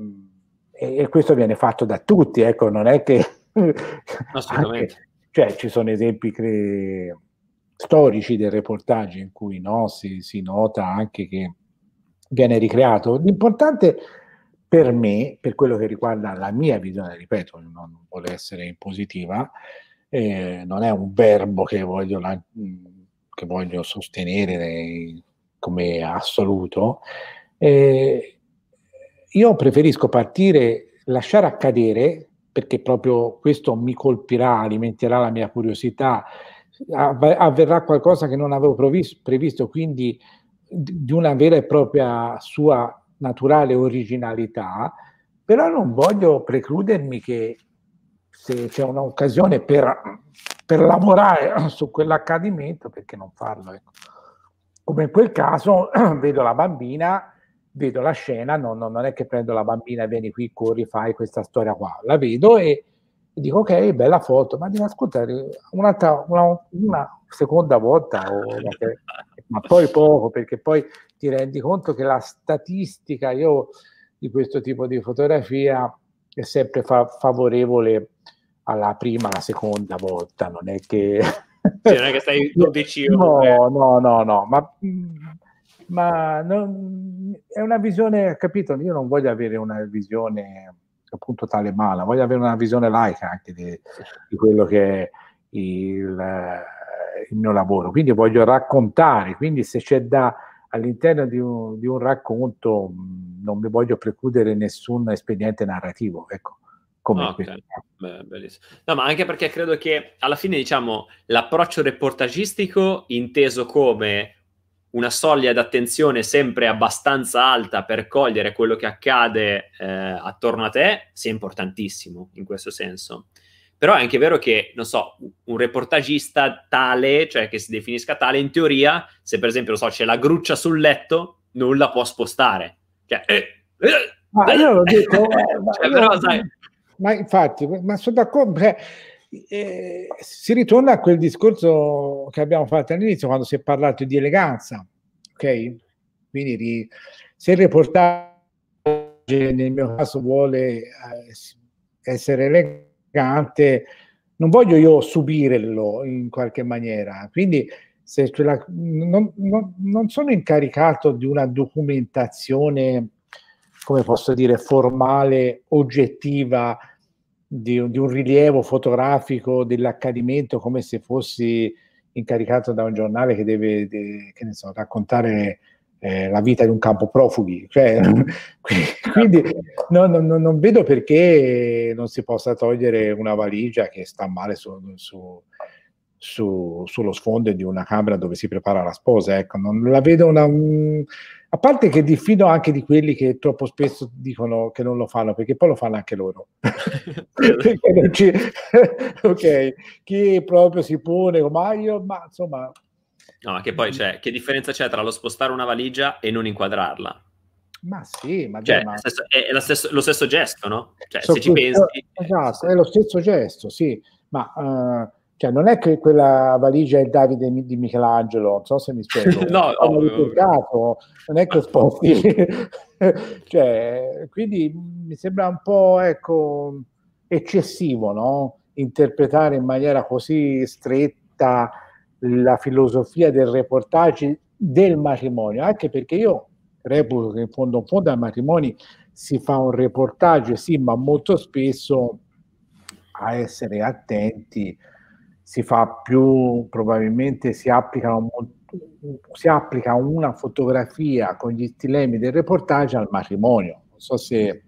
e, questo viene fatto da tutti, ecco, non è che... Assolutamente. Anche, cioè ci sono esempi cre- storici del reportage in cui no, si, si nota anche che viene ricreato. L'importante per me, per quello che riguarda la mia visione, ripeto, non vuole essere impositiva, eh, non è un verbo che voglio, la, che voglio sostenere come assoluto. Eh, io preferisco partire, lasciare accadere, perché proprio questo mi colpirà, alimenterà la mia curiosità, avverrà qualcosa che non avevo previsto, quindi di una vera e propria sua naturale originalità, però non voglio precludermi che se c'è un'occasione per, per lavorare su quell'accadimento, perché non farlo? Ecco. Come in quel caso vedo la bambina, vedo la scena, non, non, è che prendo la bambina e vieni qui, corri, fai questa storia qua, la vedo e, dico ok, bella foto, ma devo ascoltare un'altra, una, una seconda volta, o, ma poi poco, perché poi ti rendi conto che la statistica io, di questo tipo di fotografia è sempre fa- favorevole alla prima, alla seconda volta, non è che... Sì, non è che stai decimo. No, no, no, no, ma, ma non, è una visione, capito? Io non voglio avere una visione appunto tale mala, voglio avere una visione laica anche di, di quello che è il, il mio lavoro, quindi voglio raccontare, quindi se c'è da all'interno di un, di un racconto non mi voglio precludere nessun espediente narrativo, ecco. Come okay. Beh. No, ma anche perché credo che alla fine, diciamo, l'approccio reportagistico inteso come una soglia d'attenzione sempre abbastanza alta per cogliere quello che accade eh, attorno a te sia importantissimo in questo senso. Però è anche vero che, non so, un reportagista tale, cioè che si definisca tale, in teoria, se per esempio, so, c'è la gruccia sul letto, non la può spostare. Cioè, eh, eh, ma io l'ho detto, ma, cioè, però, sai... ma infatti, ma sono d'accordo, perché, eh, si ritorna a quel discorso che abbiamo fatto all'inizio, quando si è parlato di eleganza, ok? Quindi di, se il reportage nel mio caso vuole eh, essere elegante, non voglio io subirlo in qualche maniera. Quindi se la, non, non, non, sono incaricato di una documentazione, come posso dire, formale, oggettiva, di, di un rilievo fotografico dell'accadimento, come se fossi incaricato da un giornale che deve, de, che so, raccontare eh, la vita di un campo profughi. Cioè, quindi non, non, non, vedo perché non si possa togliere una valigia che sta male su, su, su, sullo sfondo di una camera dove si prepara la sposa. Ecco, non la vedo una... Un, a parte che diffido anche di quelli che troppo spesso dicono che non lo fanno, perché poi lo fanno anche loro. ci... ok, chi proprio si pone, ma io, ma insomma, No, che poi c'è, che differenza c'è tra lo spostare una valigia e non inquadrarla? Ma sì, ma, cioè, ma... È, è stesso, lo stesso gesto, no? Cioè, so se ci pensi... Esatto, è lo stesso gesto, sì, ma uh, cioè, non è che quella valigia è il Davide di Michelangelo, non so se mi spiego. no, no, caso, non è che sposti... cioè, quindi mi sembra un po', ecco, eccessivo, no? Interpretare in maniera così stretta la filosofia del reportage del matrimonio, anche perché io reputo che in fondo, in fondo ai matrimoni si fa un reportage, sì, ma molto spesso a essere attenti si fa più, probabilmente si applicano si applica una fotografia con gli stilemi del reportage al matrimonio. Non so se,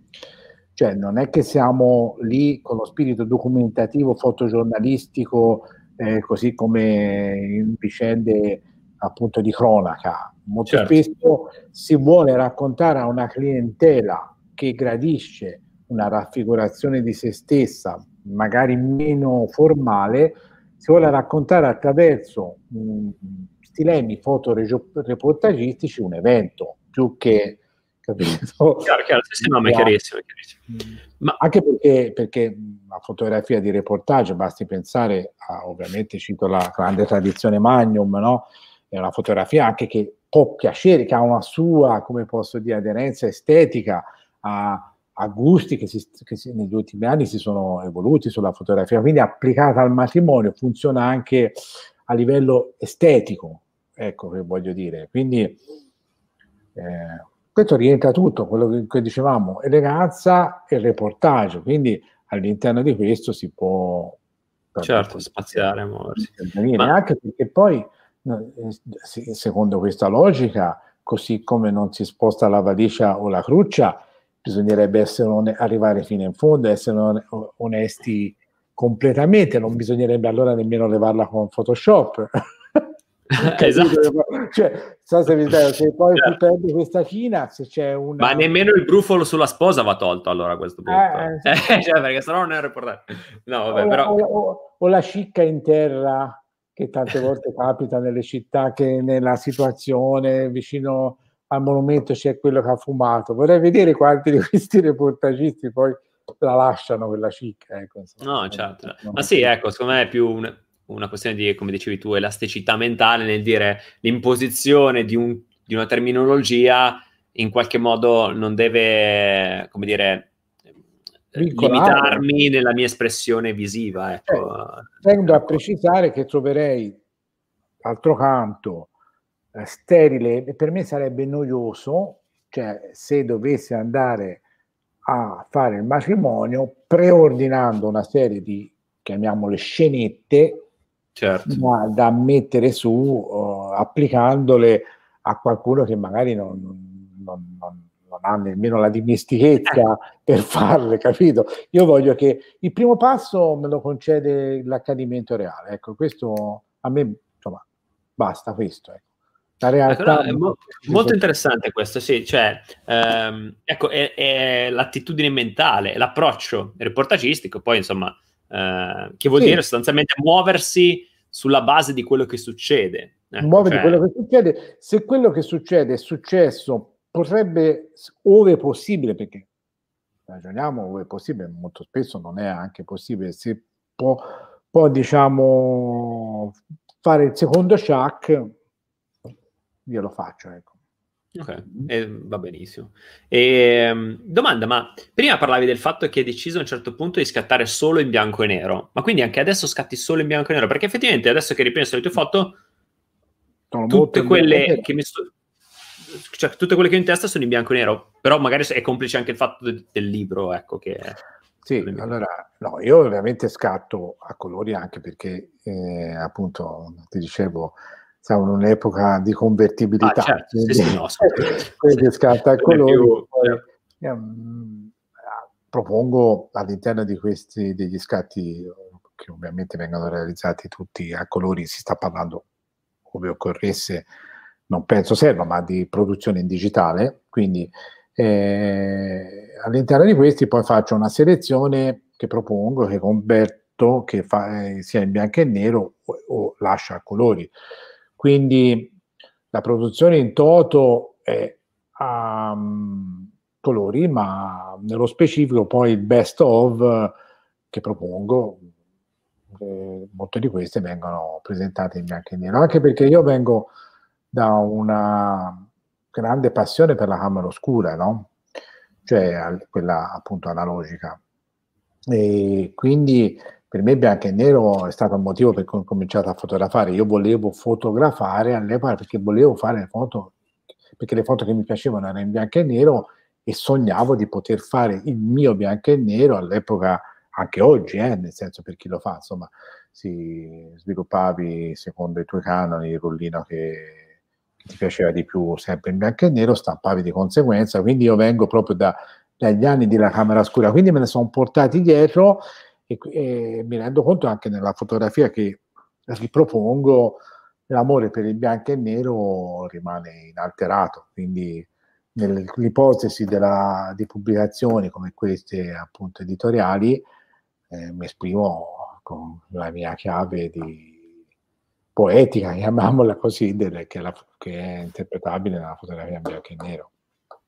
cioè, non è che siamo lì con lo spirito documentativo, fotogiornalistico eh, così come in vicende appunto di cronaca. Molto certo. spesso si vuole raccontare a una clientela che gradisce una raffigurazione di se stessa, magari meno formale, si vuole raccontare attraverso mh, stilemi fotoreportagistici un evento, più che capito? Chiaro, chiaro, sì, sì, no, ma è chiarissimo, è chiarissimo. Ma... Anche perché, perché la fotografia di reportage, basti pensare, a, ovviamente cito la grande tradizione Magnum, no? è una fotografia anche che può piacere, che ha una sua, come posso dire, aderenza estetica a, a gusti che, si, che si, negli ultimi anni si sono evoluti sulla fotografia, quindi applicata al matrimonio funziona anche a livello estetico, ecco che voglio dire. Quindi eh, questo rientra tutto, quello che, che dicevamo, eleganza e reportage, quindi all'interno di questo si può... Certo, spaziare, muoversi. Ma... Anche perché poi eh, secondo questa logica, così come non si sposta la valigia o la cruccia, bisognerebbe essere on- arrivare fino in fondo, essere on- onesti completamente, non bisognerebbe allora nemmeno levarla con Photoshop. esatto. Cioè, so se, dai, se poi certo. si perde questa china, se c'è una... Ma nemmeno il brufolo sulla sposa va tolto allora a questo punto. Eh, sì. cioè, perché sennò non è riportato. No, vabbè, o, però... o, o, o la scicca in terra che tante volte capita nelle città che nella situazione vicino al monumento c'è quello che ha fumato. Vorrei vedere quanti di questi reportagisti poi la lasciano quella cicca. Ecco, no, certo. Ma sì, ecco, secondo me è più un, una questione di, come dicevi tu, elasticità mentale nel dire l'imposizione di, un, di una terminologia in qualche modo non deve, come dire, limitarmi nella mia espressione visiva. Ecco. Eh, tendo a precisare che troverei, d'altro canto, eh, sterile, e per me sarebbe noioso, cioè se dovessi andare a fare il matrimonio preordinando una serie di, chiamiamole, scenette certo. da, da, mettere su, uh, applicandole a qualcuno che magari non, non, non non ha nemmeno la dimestichezza per farle, capito? Io voglio che il primo passo me lo concede l'accadimento reale, ecco, questo a me, insomma, basta questo, ecco. La realtà... Ecco, no, è mo- molto interessante questo, sì, cioè, ehm, ecco, è, è, l'attitudine mentale, l'approccio reportagistico, poi insomma, eh, che vuol sì. dire sostanzialmente muoversi sulla base di quello che succede. Ecco, Muovere cioè... quello che succede. Se quello che succede è successo potrebbe, ove possibile, perché ragioniamo ove possibile, molto spesso non è anche possibile, si può, può diciamo, fare il secondo shack, io lo faccio, ecco. Ok, eh, va benissimo. E, um, domanda, ma prima parlavi del fatto che hai deciso a un certo punto di scattare solo in bianco e nero, ma quindi anche adesso scatti solo in bianco e nero? Perché effettivamente adesso che ripenso alle tue foto, Sono tutte quelle che mi sto cioè, tutte quelle che ho in testa sono in bianco e nero, però magari è complice anche il fatto de- del libro, ecco, che... Sì, allora, no, io ovviamente scatto a colori anche perché, eh, appunto, ti dicevo, siamo in un'epoca di convertibilità. Ah, certo, quindi, sì, sì, no, quindi scatta a colori. Più, poi, propongo all'interno di questi degli scatti che ovviamente vengono realizzati tutti a colori, si sta parlando, come occorresse, non penso serva, ma di produzione in digitale. Quindi eh, all'interno di questi poi faccio una selezione che propongo, che converto, che fa, eh, sia in bianco e nero o, o lascia a colori. Quindi la produzione in toto è a um, colori, ma nello specifico poi il best of che propongo, eh, molte di queste vengono presentate in bianco e nero, anche perché io vengo da una grande passione per la camera oscura, no? Cioè quella appunto analogica. E quindi per me bianco e nero è stato il motivo per cui ho cominciato a fotografare. Io volevo fotografare all'epoca perché volevo fare le foto, perché le foto che mi piacevano erano in bianco e nero e sognavo di poter fare il mio bianco e nero all'epoca, anche oggi, eh, nel senso per chi lo fa, insomma, si sviluppavi secondo i tuoi canoni il rullino che che ti piaceva di più, sempre in bianco e nero, stampavi di conseguenza. Quindi io vengo proprio da, dagli anni della camera scura, quindi me ne sono portati dietro e, e mi rendo conto anche nella fotografia che ripropongo l'amore per il bianco e nero rimane inalterato, quindi nell'ipotesi della, di pubblicazioni come queste appunto editoriali eh, mi esprimo con la mia chiave di poetica, chiamiamola così, del, che, la, che è interpretabile nella fotografia in bianco e nero.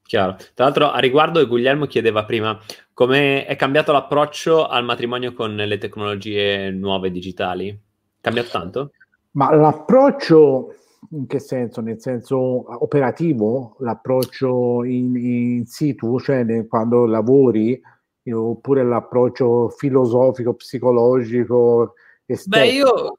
Chiaro. Tra l'altro, a riguardo, Guglielmo chiedeva prima come è cambiato l'approccio al matrimonio con le tecnologie nuove digitali. È cambiato tanto? Ma l'approccio in che senso? Nel senso operativo, l'approccio in, in situ, cioè nel, quando lavori, oppure l'approccio filosofico, psicologico, estetico? Beh, io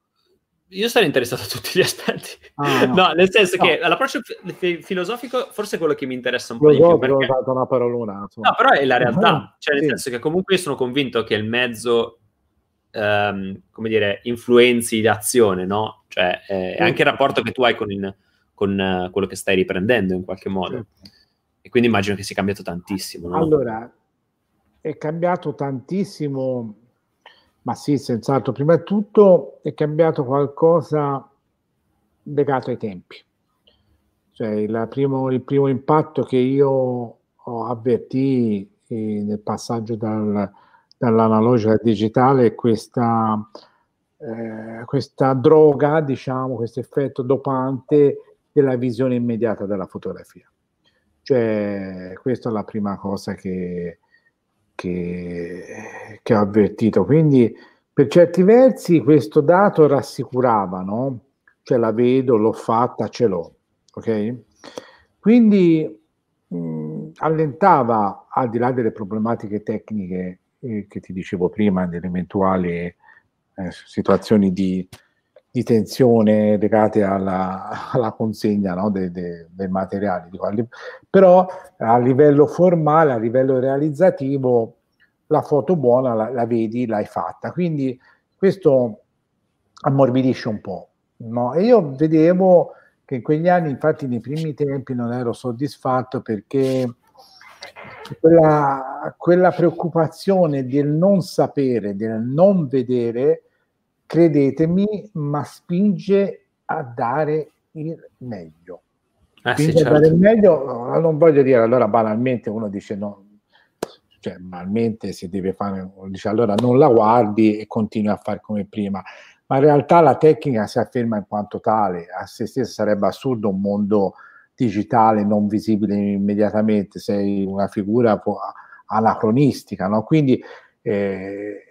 io sarei interessato a tutti gli aspetti. Ah, no. no. nel senso no. che l'approccio fi- filosofico forse è quello che mi interessa un po' di più. Perché... Ho dato una parolona. No, però è la realtà. Cioè, nel sì. senso che comunque io sono convinto che il mezzo, um, come dire, influenzi d'azione, no? Cioè, eh, anche il rapporto che tu hai con, in, con uh, quello che stai riprendendo in qualche modo. Sì. E quindi immagino che sia cambiato tantissimo. No? Allora, è cambiato tantissimo ma sì, senz'altro. Prima di tutto è cambiato qualcosa legato ai tempi. Cioè, il primo, il primo impatto che io avvertì eh, nel passaggio dal, dall'analogico al digitale è questa, eh, questa droga, diciamo, questo effetto dopante della visione immediata della fotografia. Cioè, questa è la prima cosa che, che, che ho avvertito. Quindi per certi versi questo dato rassicurava, no? Cioè la vedo, l'ho fatta, ce l'ho, ok? Quindi mh, allentava, al di là delle problematiche tecniche eh, che ti dicevo prima, delle eventuali eh, situazioni di, di tensione legate alla, alla consegna no, dei, dei, dei materiali. Però a livello formale, a livello realizzativo, la foto buona la, la vedi, l'hai fatta. Quindi questo ammorbidisce un po'. No? E io vedevo che in quegli anni, infatti nei primi tempi non ero soddisfatto perché quella, quella preoccupazione del non sapere, del non vedere, credetemi, ma spinge a dare il meglio. Ah, sì, certo. a dare il meglio, non voglio dire allora banalmente uno dice no, cioè banalmente si deve fare, dice allora non la guardi e continui a fare come prima, ma in realtà la tecnica si afferma in quanto tale, a se stessa sarebbe assurdo un mondo digitale non visibile immediatamente, sei una figura anacronistica, no? quindi eh,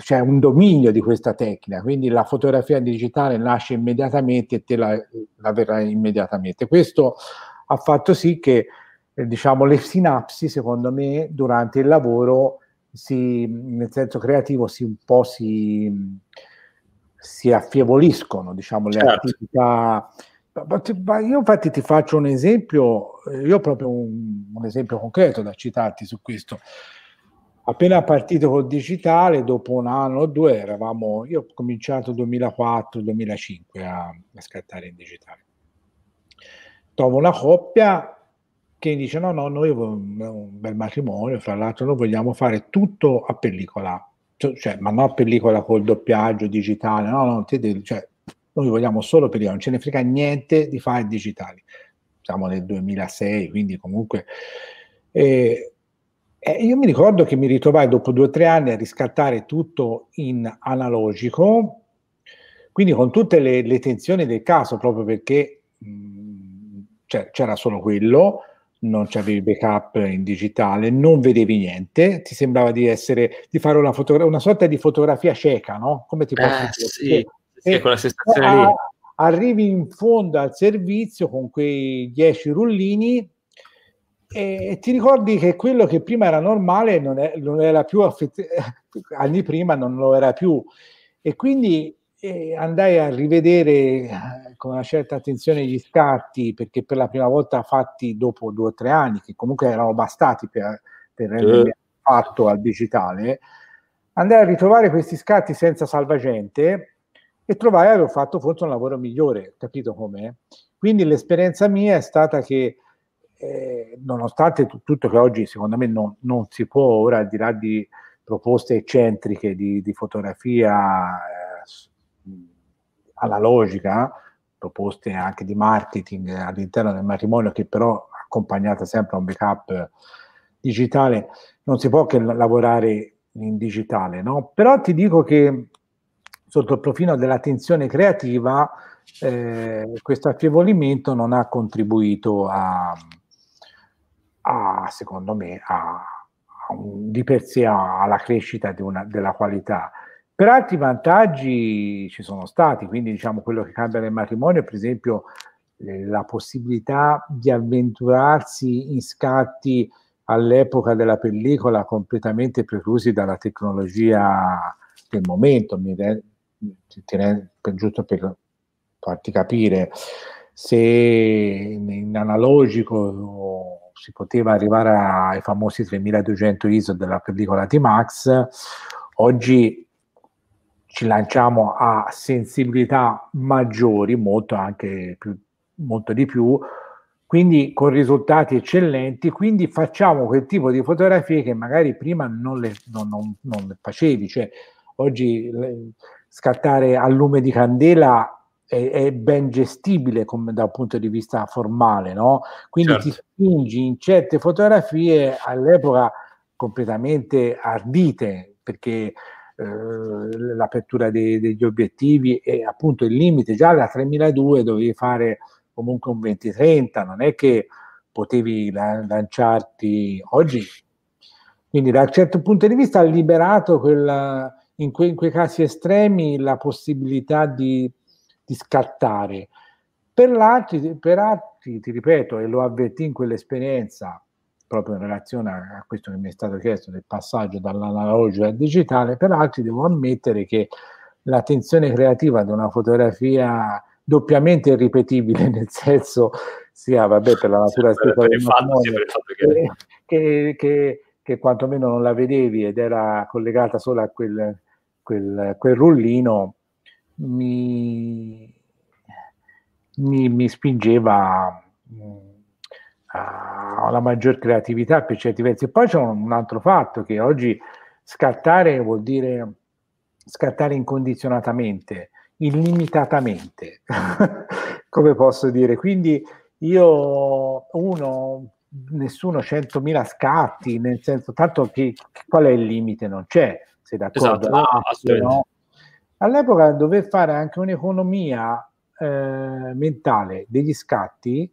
c'è un dominio di questa tecnica, quindi la fotografia digitale nasce immediatamente e te la, la verrà immediatamente. Questo ha fatto sì che eh, diciamo, le sinapsi, secondo me, durante il lavoro, si, nel senso creativo, si un po' si, si affievoliscono, diciamo, le certo. attività. Io infatti ti faccio un esempio, io ho proprio un, un esempio concreto da citarti su questo appena partito col digitale, dopo un anno o due, eravamo, io ho cominciato 2004-2005 a, a, scattare in digitale. Trovo una coppia che dice no, no, noi un bel matrimonio, fra l'altro noi vogliamo fare tutto a pellicola, cioè, ma non a pellicola col doppiaggio digitale, no, no, cioè, noi vogliamo solo pellicola, non ce ne frega niente di fare digitali. Siamo nel 2006, quindi comunque... Eh, eh, io mi ricordo che mi ritrovai dopo due o tre anni a riscattare tutto in analogico, quindi con tutte le, le tensioni del caso, proprio perché mh, mm, cioè, c'era solo quello, non c'avevi backup in digitale, non vedevi niente, ti sembrava di essere di fare una, fotogra- una sorta di fotografia cieca, no? Come ti posso eh, dire? Sì, sì, quella sensazione lì. Arrivi in fondo al servizio con quei 10 rullini e ti ricordi che quello che prima era normale non, è, non era più anni prima non lo era più e quindi eh, andai a rivedere eh, con una certa attenzione gli scatti perché per la prima volta fatti dopo due o tre anni che comunque erano bastati per, per rendermi fatto al digitale andai a ritrovare questi scatti senza salvagente e trovai avevo fatto forse un lavoro migliore capito come? quindi l'esperienza mia è stata che eh, nonostante t- tutto che oggi secondo me non, non, si può ora al di là di proposte eccentriche di, di fotografia eh, analogica proposte anche di marketing all'interno del matrimonio che però accompagnata sempre a un backup digitale, non si può che lavorare in digitale, no? Però ti dico che sotto il profilo dell'attenzione creativa eh, questo affievolimento non ha contribuito a, a secondo me, a, a un, di per sé alla crescita una, della qualità. Per altri vantaggi ci sono stati, quindi diciamo quello che cambia nel matrimonio, per esempio la possibilità di avventurarsi in scatti all'epoca della pellicola completamente preclusi dalla tecnologia del momento, mi re, per, giusto per farti capire, se in analogico si poteva arrivare ai famosi 3200 ISO della pellicola T-Max, oggi ci lanciamo a sensibilità maggiori, molto anche più, molto di più, quindi con risultati eccellenti, quindi facciamo quel tipo di fotografie che magari prima non le, non, non, non le facevi, cioè oggi le, scattare a lume di candela è, è ben gestibile come, dal punto di vista formale, no? Quindi certo. ti spingi in certe fotografie all'epoca completamente ardite, perché eh, l'apertura dei, degli obiettivi e appunto il limite già alla 3002 dovevi fare comunque un 20-30, non è che potevi lanciarti oggi. Quindi da un certo punto di vista ha liberato quella, in, que, in, quei casi estremi la possibilità di, di scattare. Per altri, per altri, ti ripeto, e lo avvertì in quell'esperienza, proprio in relazione a questo che mi è stato chiesto del passaggio dall'analogico al digitale, per altri devo ammettere che l'attenzione creativa di una fotografia doppiamente irripetibile, nel senso sia vabbè, per la natura stessa del matrimonio, che, che, che, che, quantomeno non la vedevi ed era collegata solo a quel, quel, quel rullino, mi, mi, mi spingeva mm, a una maggior creatività per certi versi. E poi c'è un altro fatto che oggi scattare vuol dire scattare incondizionatamente illimitatamente, come posso dire. Quindi io, uno, nessuno 100.000 scatti, nel senso, tanto che qual è il limite? Non c'è, sei d'accordo? Esatto, no, no? All'epoca dover fare anche un'economia eh, mentale degli scatti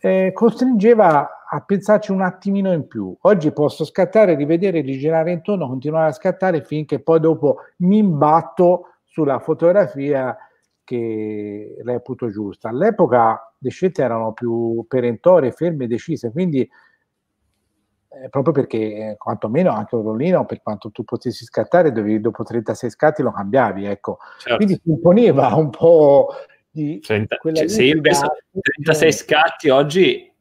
eh, costringeva a pensarci un attimino in più. Oggi posso scattare, rivedere, rigirare intorno, continuare a scattare finché poi dopo mi imbatto sulla fotografia che reputo giusta. All'epoca le scelte erano più perentorie, ferme e decise, quindi eh, proprio perché eh, quantomeno anche un rollino, per quanto tu potessi scattare, dovevi, dopo 36 scatti lo cambiavi, ecco. Certo. Quindi si imponeva un po' di... 30, cioè, se io penso 36 scatti oggi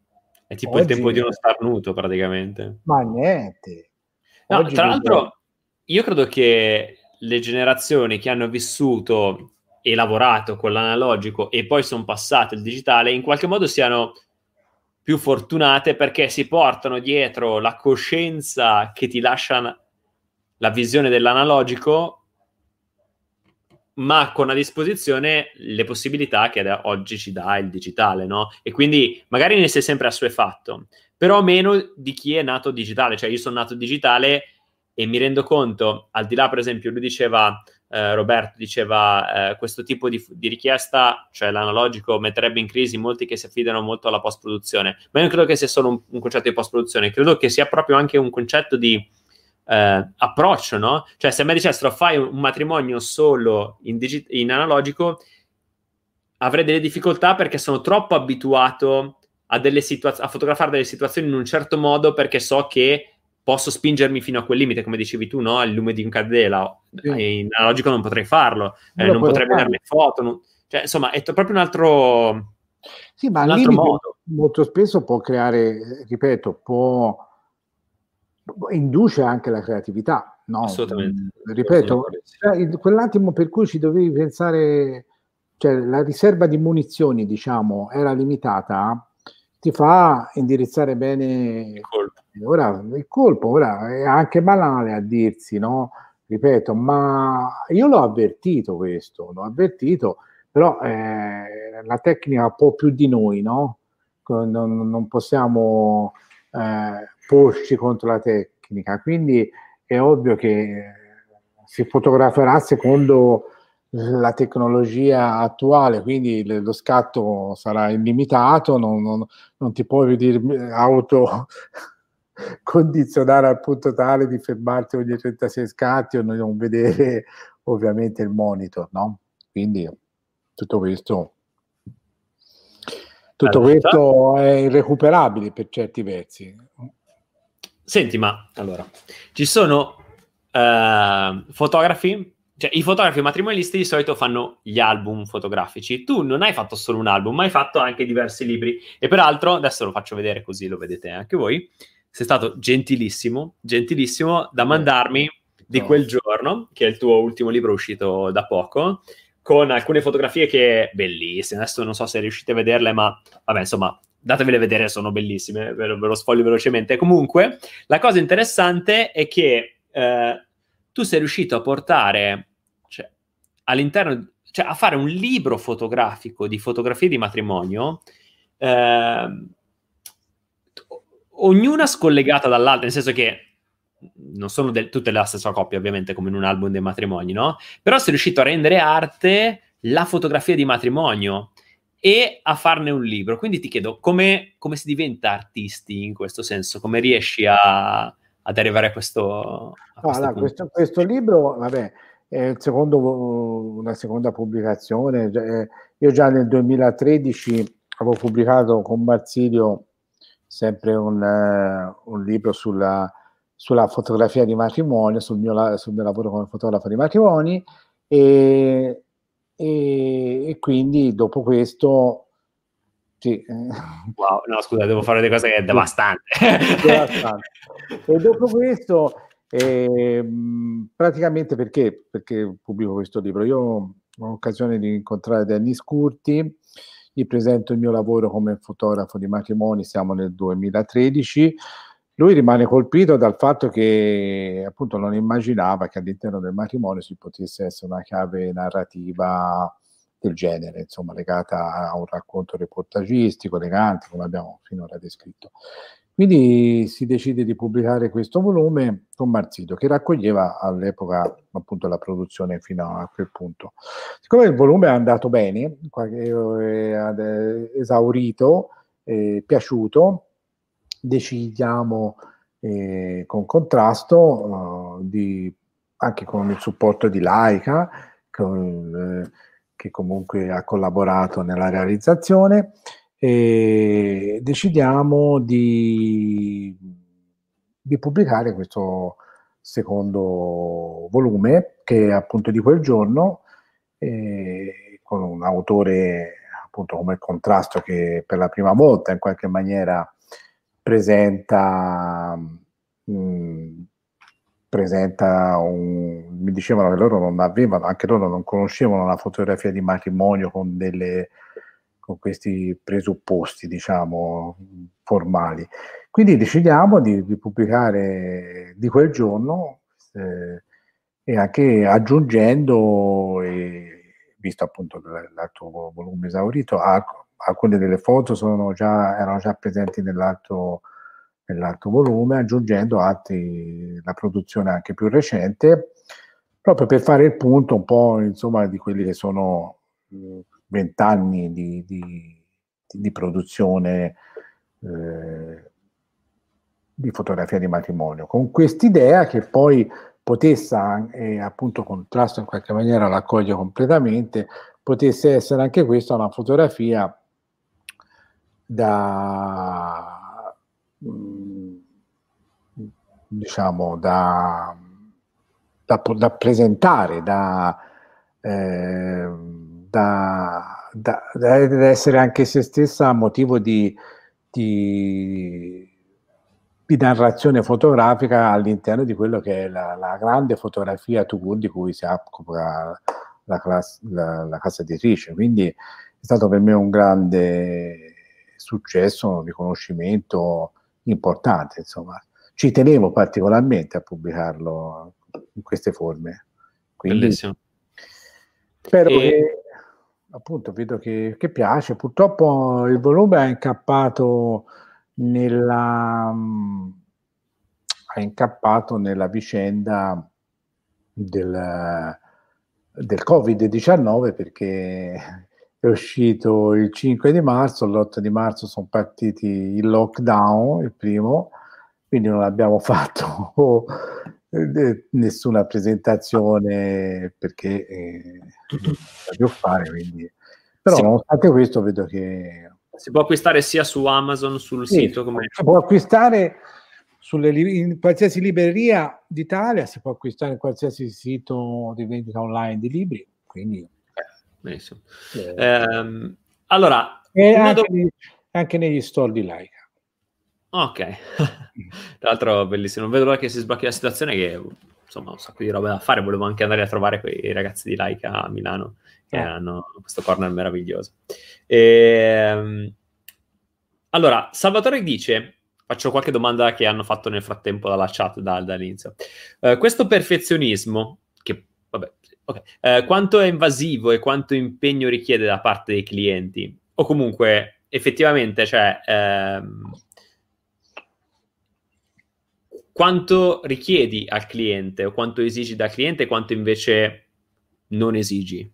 è tipo oggi, il tempo di uno starnuto praticamente. Ma niente. No, tra l'altro, io credo che le generazioni che hanno vissuto e lavorato con l'analogico e poi sono passate al digitale, in qualche modo siano più fortunate perché si portano dietro la coscienza che ti lascia la visione dell'analogico, ma con a disposizione le possibilità che oggi ci dà il digitale, no? E quindi magari ne sei sempre assuefatto, però meno di chi è nato digitale, cioè io sono nato digitale e mi rendo conto, al di là per esempio, lui diceva, eh, Roberto diceva, eh, questo tipo di, di, richiesta, cioè l'analogico, metterebbe in crisi molti che si affidano molto alla post-produzione, ma io non credo che sia solo un, un concetto di post-produzione, credo che sia proprio anche un concetto di eh, approccio, no? Cioè se a me dicessero fai un, matrimonio solo in, digi- in analogico, avrei delle difficoltà perché sono troppo abituato a, situaz- a fotografare delle situazioni in un certo modo perché so che posso spingermi fino a quel limite, come dicevi tu, no? Il lume di un candela. Sì. In analogico non potrei farlo, eh, non potrei vedere le foto. Non... Cioè, insomma, è proprio un altro, sì, ma un altro modo. Molto spesso può creare, ripeto, può induce anche la creatività. No? Assolutamente. Ripeto, cioè, quell'attimo per cui ci dovevi pensare, cioè la riserva di munizioni, diciamo, era limitata, ti fa indirizzare bene colpo ora il colpo ora è anche banale a dirsi, no? Ripeto, ma io l'ho avvertito questo, l'ho avvertito però eh, la tecnica può più di noi, no? Non, non possiamo eh, porci contro la tecnica, quindi è ovvio che si fotograferà secondo la tecnologia attuale, quindi lo scatto sarà illimitato, non, non, non ti puoi dire auto condizionare al punto tale di fermarti ogni 36 scatti o non vedere ovviamente il monitor, no? Quindi tutto questo tutto allora, questo è irrecuperabile per certi versi. Senti, ma allora ci sono uh, fotografi, cioè i fotografi matrimonialisti di solito fanno gli album fotografici. Tu non hai fatto solo un album, ma hai fatto anche diversi libri. E peraltro, adesso lo faccio vedere così lo vedete anche voi sei stato gentilissimo, gentilissimo da mandarmi di quel giorno, che è il tuo ultimo libro uscito da poco, con alcune fotografie che bellissime. Adesso non so se riuscite a vederle, ma vabbè, insomma, datevele vedere, sono bellissime, ve lo, ve lo sfoglio velocemente. Comunque, la cosa interessante è che eh, tu sei riuscito a portare cioè, all'interno, cioè a fare un libro fotografico di fotografie di matrimonio. Eh, ognuna scollegata dall'altra, nel senso che non sono del, tutte la stessa coppia, ovviamente, come in un album dei matrimoni, no? Però sei riuscito a rendere arte la fotografia di matrimonio e a farne un libro. Quindi ti chiedo come, come si diventa artisti in questo senso? Come riesci a, ad arrivare a questo, a questo, allora, questo, questo libro, vabbè, è secondo, una seconda pubblicazione. Eh, io già nel 2013 avevo pubblicato con Marsilio sempre un, uh, un libro sulla, sulla, fotografia di matrimonio, sul mio, sul mio, lavoro come fotografo di matrimoni e, e, e quindi dopo questo sì. Wow, no, scusa, devo fare delle cose che è devastante. devastante. e dopo questo, eh, praticamente perché, perché pubblico questo libro? Io ho l'occasione di incontrare Dennis Curti, gli presento il mio lavoro come fotografo di matrimoni, siamo nel 2013. Lui rimane colpito dal fatto che appunto non immaginava che all'interno del matrimonio si potesse essere una chiave narrativa del genere, insomma, legata a un racconto reportagistico, elegante, come abbiamo finora descritto. Quindi si decide di pubblicare questo volume con Marzito, che raccoglieva all'epoca appunto la produzione fino a quel punto. Siccome il volume è andato bene, è esaurito, è piaciuto, decidiamo eh, con contrasto, uh, di, anche con il supporto di Laika, con, eh, che comunque ha collaborato nella realizzazione, e decidiamo di, di pubblicare questo secondo volume che è appunto di quel giorno eh, con un autore appunto come il contrasto che per la prima volta in qualche maniera presenta mh, mm, presenta un mi dicevano che loro non avevano anche loro non conoscevano la fotografia di matrimonio con delle con questi presupposti, diciamo, formali. Quindi decidiamo di, di pubblicare di quel giorno eh, e anche aggiungendo, e, visto appunto l'altro volume esaurito, alcune delle foto già, erano già presenti nell'altro, nell'altro volume, aggiungendo altri, la produzione anche più recente, proprio per fare il punto un po' insomma di quelli che sono vent'anni di, di, di, produzione eh, di fotografia di matrimonio, con quest'idea che poi potesse, eh, appunto contrasto in qualche maniera l'accoglie completamente, potesse essere anche questa una fotografia da mm, diciamo da, da, da presentare da eh, da, da, da, essere anche se stessa motivo di, di, di, narrazione fotografica all'interno di quello che è la, la grande fotografia tour di cui si occupa la, class, la, la casa editrice. Quindi è stato per me un grande successo, un riconoscimento importante, insomma. Ci tenevo particolarmente a pubblicarlo in queste forme. Quindi, Bellissimo. Spero e... che appunto vedo che, che, piace. Purtroppo il volume ha incappato nella, ha incappato nella vicenda del, del Covid-19 perché è uscito il 5 di marzo, l'8 di marzo sono partiti il lockdown, il primo, quindi non abbiamo fatto eh, nessuna presentazione perché eh, più fare, quindi... però sì. nonostante questo vedo che... Si può acquistare sia su Amazon, sul sì, sito come... Si può acquistare sulle, in qualsiasi libreria d'Italia, si può acquistare in qualsiasi sito di vendita online di libri, quindi benissimo. Eh. Ehm, allora, anche, do... negli, anche, negli store di Laika. Ok, tra l'altro bellissimo, non vedo l'ora che si sblocchi la situazione che insomma un sacco di roba da fare, volevo anche andare a trovare quei ragazzi di Laika a Milano che eh. hanno questo corner meraviglioso. E, ehm, allora, Salvatore dice, faccio qualche domanda che hanno fatto nel frattempo dalla chat da, dall'inizio, uh, questo perfezionismo, che vabbè, Okay. Eh, quanto è invasivo e quanto impegno richiede da parte dei clienti? O comunque, effettivamente, cioè, ehm, quanto richiedi al cliente o quanto esigi dal cliente e quanto invece non esigi?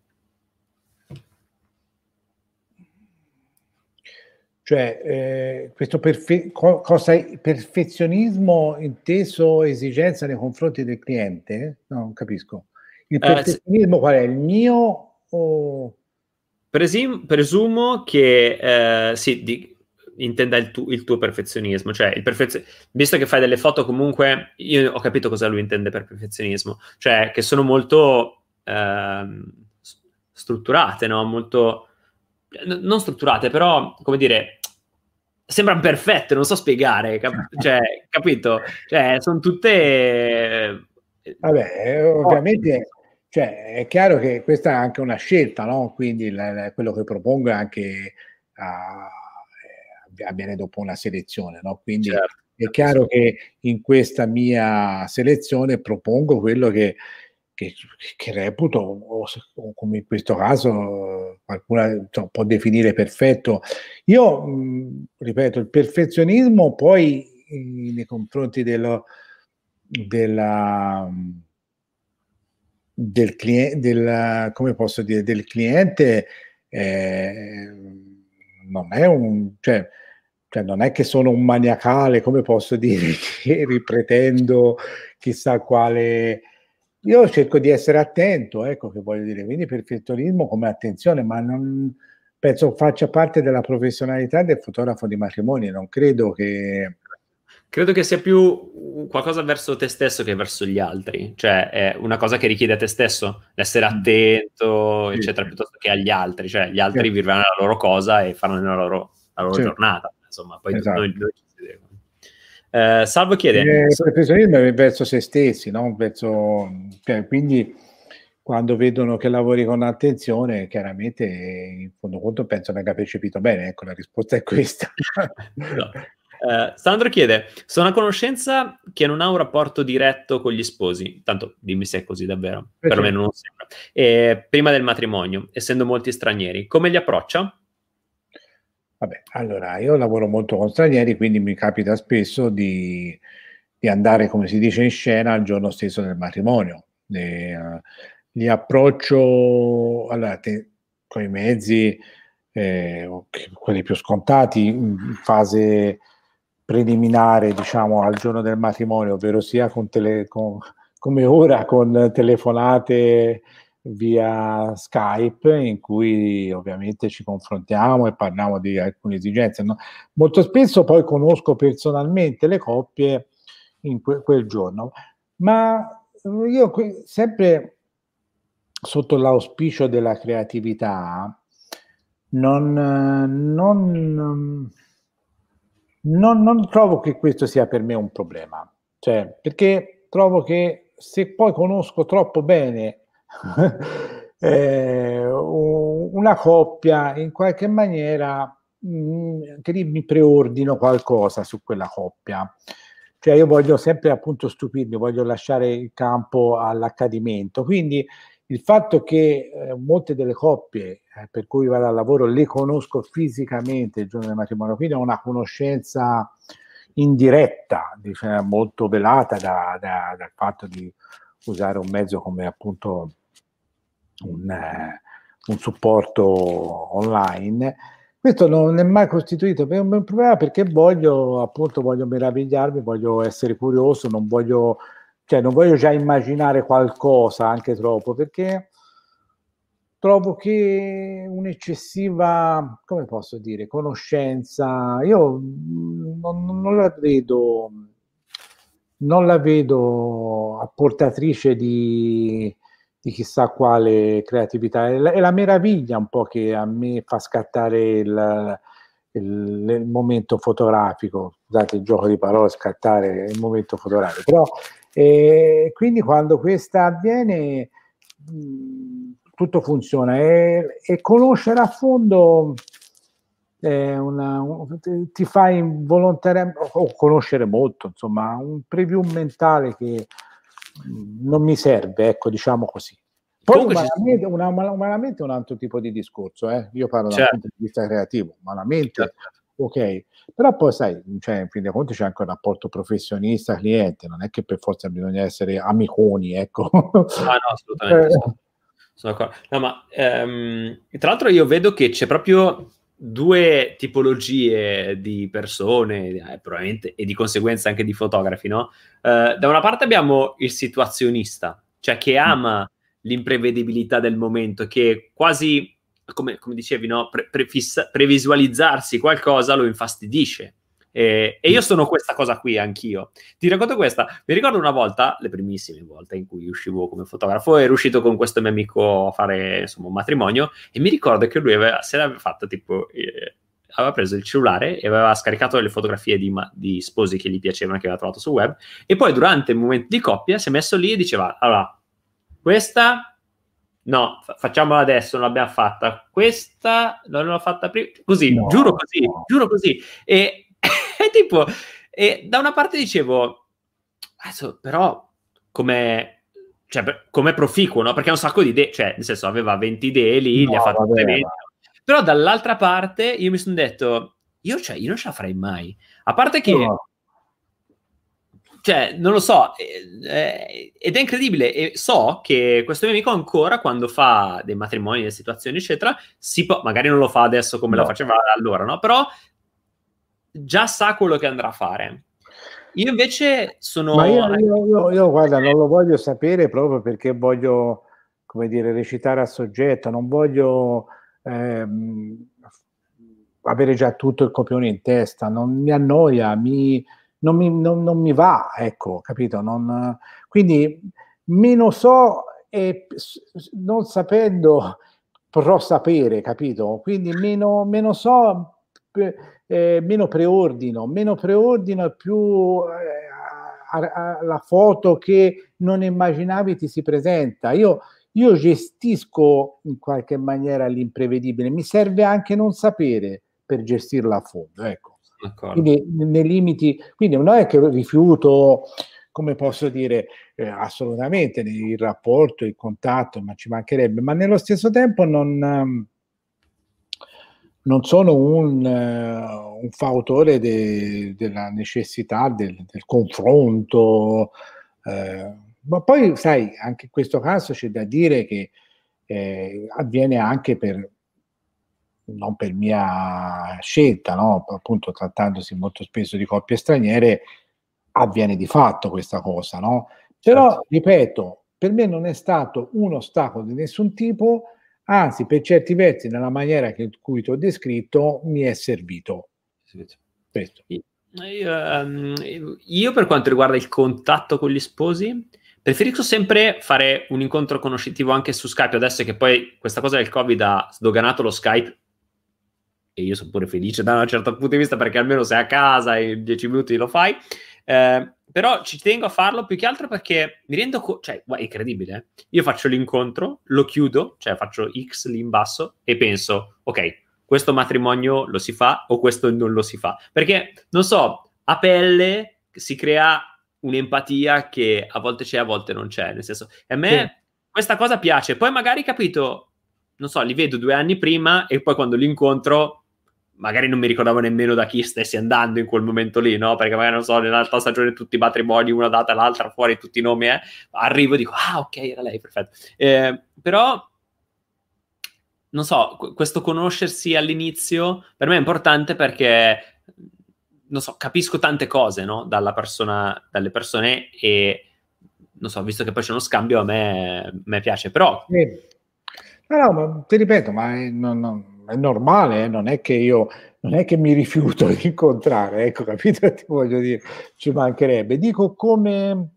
Cioè, eh, questo perfe- co- cosa è perfezionismo inteso esigenza nei confronti del cliente? No, non capisco. Il perfezionismo eh, qual è? Il mio o... Presim- presumo che eh, sì, di, intenda il, tu- il, tuo perfezionismo, cioè il perfezio- visto che fai delle foto comunque, io ho capito cosa lui intende per perfezionismo, cioè che sono molto eh, strutturate, no? Molto, n- non strutturate, però, come dire, sembrano perfette, non so spiegare, cap- cioè, capito? Cioè, sono tutte... Vabbè, ovviamente cioè, è chiaro che questa è anche una scelta, no? Quindi la, la, quello che propongo è anche uh, avviene dopo una selezione, no? Quindi certo. è chiaro che in questa mia selezione propongo quello che, che, che reputo, o, come in questo caso qualcuno può definire perfetto. Io, mh, ripeto, il perfezionismo poi nei confronti dello, della del cliente, del, come posso dire, del cliente eh, non è un, cioè, cioè, non è che sono un maniacale, come posso dire, che ripretendo chissà quale. Io cerco di essere attento, ecco che voglio dire, quindi perfezionismo come attenzione, ma non penso faccia parte della professionalità del fotografo di matrimoni, non credo che Credo che sia più qualcosa verso te stesso che verso gli altri, cioè è una cosa che richiede a te stesso, l'essere mm. attento, eccetera, piuttosto che agli altri, cioè gli altri sì. vivranno la loro cosa e faranno la loro, la loro sì. giornata, insomma, poi esatto. noi, noi ci vedremo. Eh, Salvo chiede... Il professionismo è verso se stessi, no? verso, cioè, quindi quando vedono che lavori con attenzione, chiaramente in fondo conto penso abbia percepito bene, ecco la risposta è questa. no. Uh, Sandro chiede: Sono a conoscenza che non ha un rapporto diretto con gli sposi. Tanto dimmi se è così davvero. Perché? Perlomeno non sembra. E, prima del matrimonio, essendo molti stranieri, come li approccia? Vabbè, allora io lavoro molto con stranieri, quindi mi capita spesso di, di andare, come si dice, in scena il giorno stesso del matrimonio. E, uh, li approccio allora, te, con i mezzi, eh, quelli più scontati, in fase preliminare diciamo al giorno del matrimonio, ovvero sia con tele, con, come ora con telefonate via Skype in cui ovviamente ci confrontiamo e parliamo di alcune esigenze. No? Molto spesso poi conosco personalmente le coppie in que- quel giorno, ma io que- sempre sotto l'auspicio della creatività non, non non, non, trovo che questo sia per me un problema, cioè, perché trovo che se poi conosco troppo bene eh, una coppia, in qualche maniera mm, che mi preordino qualcosa su quella coppia. Cioè io voglio sempre appunto stupirmi, voglio lasciare il campo all'accadimento. Quindi il fatto che eh, molte delle coppie eh, per cui vado al lavoro le conosco fisicamente il giorno del matrimonio, quindi ho una conoscenza indiretta, diciamo, molto velata da, da, dal fatto di usare un mezzo come appunto un, eh, un supporto online. Questo non è mai costituito per un problema perché voglio appunto voglio meravigliarmi, voglio essere curioso, non voglio, cioè, non voglio già immaginare qualcosa anche troppo perché trovo che un'eccessiva, come posso dire, conoscenza, io non, non la vedo, non la vedo apportatrice di, di chissà quale creatività. È la, è la, meraviglia un po' che a me fa scattare il, il, il, momento fotografico, scusate il gioco di parole, scattare il momento fotografico, però eh, quindi quando questa avviene mh, tutto funziona. E, e, conoscere a fondo eh, una, un, ti fa involontariamente conoscere molto, insomma, un preview mentale che non mi serve, ecco, diciamo così. Poi umanamente, una, umanamente, è un altro tipo di discorso, eh? io parlo certo. dal punto di vista creativo, umanamente certo. ok, però poi sai, cioè, in fin dei conti c'è anche un rapporto professionista-cliente, non è che per forza bisogna essere amiconi, ecco. Ah no, assolutamente. Eh. Sono d'accordo. No, ma ehm, tra l'altro io vedo che c'è proprio due tipologie di persone, eh, probabilmente, e di conseguenza anche di fotografi, no? Uh, da una parte abbiamo il situazionista, cioè che mm. ama l'imprevedibilità del momento, che quasi, come, come dicevi, no? Pre- prefissa- previsualizzarsi qualcosa lo infastidisce. E, e, io sono questa cosa qui anch'io. Ti racconto questa. Mi ricordo una volta, le primissime volte in cui uscivo come fotografo, ero uscito con questo mio amico a fare insomma, un matrimonio e mi ricordo che lui aveva, se l'aveva fatta tipo... Eh, aveva preso il cellulare e aveva scaricato le fotografie di, di, sposi che gli piacevano, che aveva trovato su web, e poi durante il momento di coppia si è messo lì e diceva, allora, questa no, fa- facciamola adesso, non l'abbiamo fatta, questa non l'ho fatta prima, così, no, giuro così, giuro così, e e tipo, e da una parte dicevo, adesso però come, cioè, come proficuo, no? Perché ha un sacco di idee, cioè, nel senso, aveva 20 idee lì, no, li ha fatte tutte 20. Però dall'altra parte io mi sono detto, io, cioè, io non ce la farei mai. A parte che... No. Cioè, non lo so, eh, ed è incredibile. E so che questo mio amico ancora, quando fa dei matrimoni, delle situazioni, eccetera, si può, magari non lo fa adesso come no. lo faceva allora, no? Però già sa quello che andrà a fare. Io invece sono... Ma io, io, io, io, guarda, non lo voglio sapere proprio perché voglio, come dire, recitare al soggetto, non voglio ehm, avere già tutto il copione in testa, non mi annoia, mi, non, mi, non, non mi va, ecco, capito? Non, quindi meno so e non sapendo potrò sapere, capito? Quindi meno, meno so eh, meno preordino, meno preordino e più eh, la foto che non immaginavi ti si presenta. Io, io gestisco in qualche maniera l'imprevedibile, mi serve anche non sapere per gestirla a fondo. Ecco. Quindi nei limiti, quindi non è che rifiuto, come posso dire, eh, assolutamente il rapporto, il contatto, ma ci mancherebbe, ma nello stesso tempo non non sono un, uh, un fautore de, della necessità del, del confronto, eh, ma poi sai, anche in questo caso c'è da dire che eh, avviene anche per, non per mia scelta, no? appunto trattandosi molto spesso di coppie straniere, avviene di fatto questa cosa, no? Però, certo. ripeto, per me non è stato un ostacolo di nessun tipo anzi per certi versi nella maniera in cui ti ho descritto mi è servito. Questo. Io, um, io per quanto riguarda il contatto con gli sposi, preferisco sempre fare un incontro conoscitivo anche su Skype, adesso che poi questa cosa del Covid ha sdoganato lo Skype e io sono pure felice da un certo punto di vista perché almeno sei a casa e in dieci minuti lo fai. Eh, però ci tengo a farlo più che altro perché mi rendo conto, cioè, è incredibile. Eh? Io faccio l'incontro, lo chiudo, cioè faccio X lì in basso e penso, ok, questo matrimonio lo si fa o questo non lo si fa. Perché, non so, a pelle si crea un'empatia che a volte c'è, a volte non c'è. Nel senso, a me questa cosa piace. Poi magari capito, non so, li vedo due anni prima e poi quando li incontro magari non mi ricordavo nemmeno da chi stessi andando in quel momento lì, no? Perché magari non so, nell'altra stagione tutti i matrimoni, una data l'altra, fuori tutti i nomi, eh? arrivo e dico, ah, ok, era lei, perfetto. Eh, però, non so, questo conoscersi all'inizio per me è importante perché, non so, capisco tante cose, no? Persona, dalle persone e, non so, visto che poi c'è uno scambio, a me, a me piace, però... Sì. No, no, ma ti ripeto, ma è, non, non è normale, eh? non è che io non è che mi rifiuto di incontrare, ecco, capito? Ti voglio dire, ci mancherebbe. Dico come,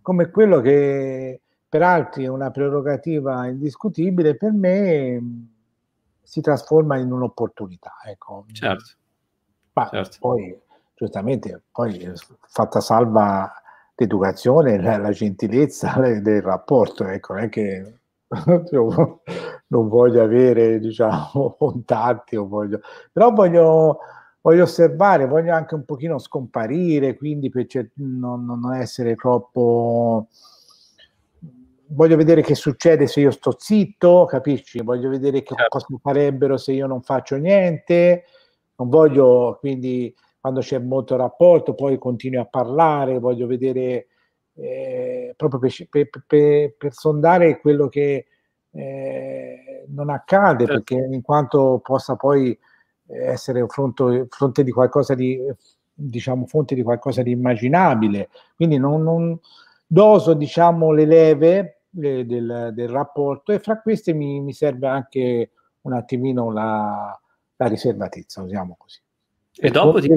come quello che per altri è una prerogativa indiscutibile, per me si trasforma in un'opportunità. Ecco. Certo. Ma certo. poi, giustamente, poi fatta salva l'educazione, la, la gentilezza del rapporto, ecco, non è che non voglio avere, diciamo, contatti, voglio, però voglio, voglio, osservare, voglio anche un pochino scomparire, quindi per non, non essere troppo... Voglio vedere che succede se io sto zitto, capisci? Voglio vedere che certo. cosa farebbero se io non faccio niente. Non voglio, quindi, quando c'è molto rapporto, poi continuo a parlare, voglio vedere eh, proprio per, per, per, sondare quello che eh, non accade, certo. perché in quanto possa poi essere fronte, fronte di qualcosa di, diciamo, fonte di qualcosa di immaginabile. Quindi non, non doso, diciamo, le leve le, del, del, rapporto e fra queste mi, mi, serve anche un attimino la, la riservatezza, usiamo così. E dopo ti,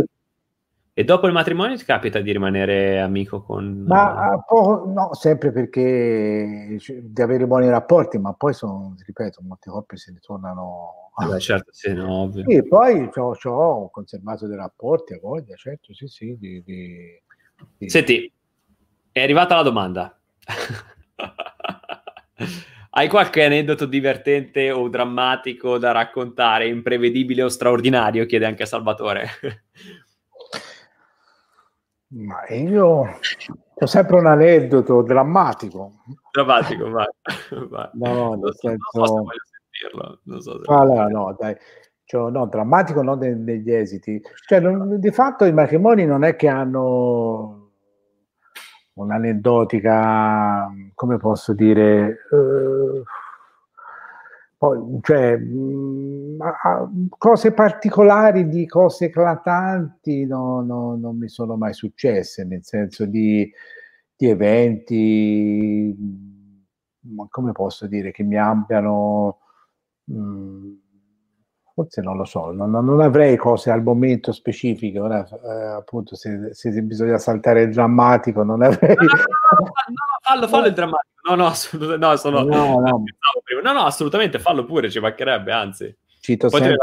e dopo il matrimonio ti capita di rimanere amico con... Ma no, sempre perché di avere buoni rapporti, ma poi sono, ripeto, molte coppie se ne tornano... Beh, certo, sì, no, ovvio. E poi ho conservato dei rapporti a voglia, certo, sì, sì. Di, di, di... Senti, è arrivata la domanda. Hai qualche aneddoto divertente o drammatico da raccontare, imprevedibile o straordinario? Chiede anche Salvatore. Ma io ho sempre un aneddoto drammatico. Drammatico, vai. vai. No, nel senso... Non so sentirlo. Non so se allora, no, dai. Cioè, no, drammatico non de- degli esiti. Cioè, non, di fatto i matrimoni non è che hanno un'aneddotica, come posso dire... Uh, poi, cioè, mm, cose particolari di cose eclatanti no, no, non mi sono mai successe, nel senso di, di eventi, mh, come posso dire, che mi abbiano... Mh, mm, forse non lo so, non, non, avrei cose al momento specifiche, ora eh, appunto se, se, bisogna saltare il drammatico non avrei... No, no, fallo, fallo il drammatico, no, no, assolutamente, no, sono... no, no. no, no, assolutamente, fallo pure, ci mancherebbe, anzi. Cito sempre,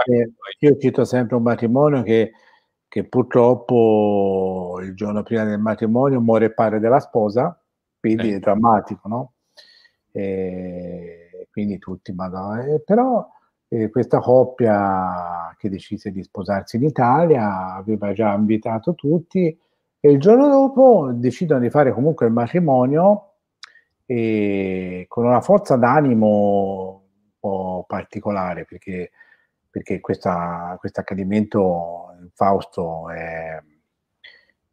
io cito sempre un matrimonio che, che purtroppo il giorno prima del matrimonio muore il padre della sposa, quindi eh. è drammatico, no? E quindi tutti, madonna, eh, però eh, questa coppia che decise di sposarsi in Italia aveva già invitato tutti e il giorno dopo decidono di fare comunque il matrimonio e con una forza d'animo un po' particolare perché, perché questo accadimento in Fausto è,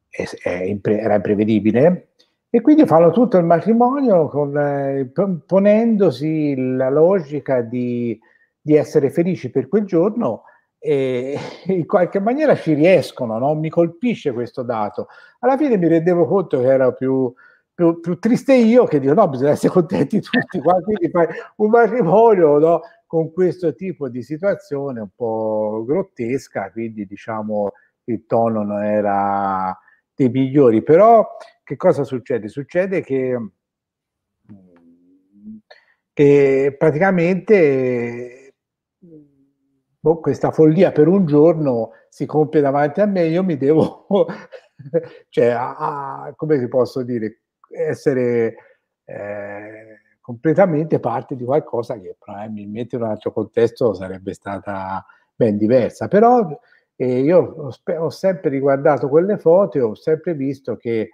è, è impre, era imprevedibile e quindi fanno tutto il matrimonio con, eh, ponendosi la logica di di essere felici per quel giorno e in qualche maniera ci riescono, no? mi colpisce questo dato. Alla fine mi rendevo conto che era più, più, più triste io che dico no, bisogna essere contenti tutti quindi fai un matrimonio no? con questo tipo di situazione un po' grottesca, quindi diciamo il tono non era dei migliori, però che cosa succede? Succede che, che praticamente boh, questa follia per un giorno si compie davanti a me, io mi devo, cioè, a, a, come si posso dire, essere eh, completamente parte di qualcosa che probabilmente in un altro contesto sarebbe stata ben diversa. Però eh, io ho, ho, sempre riguardato quelle foto e ho sempre visto che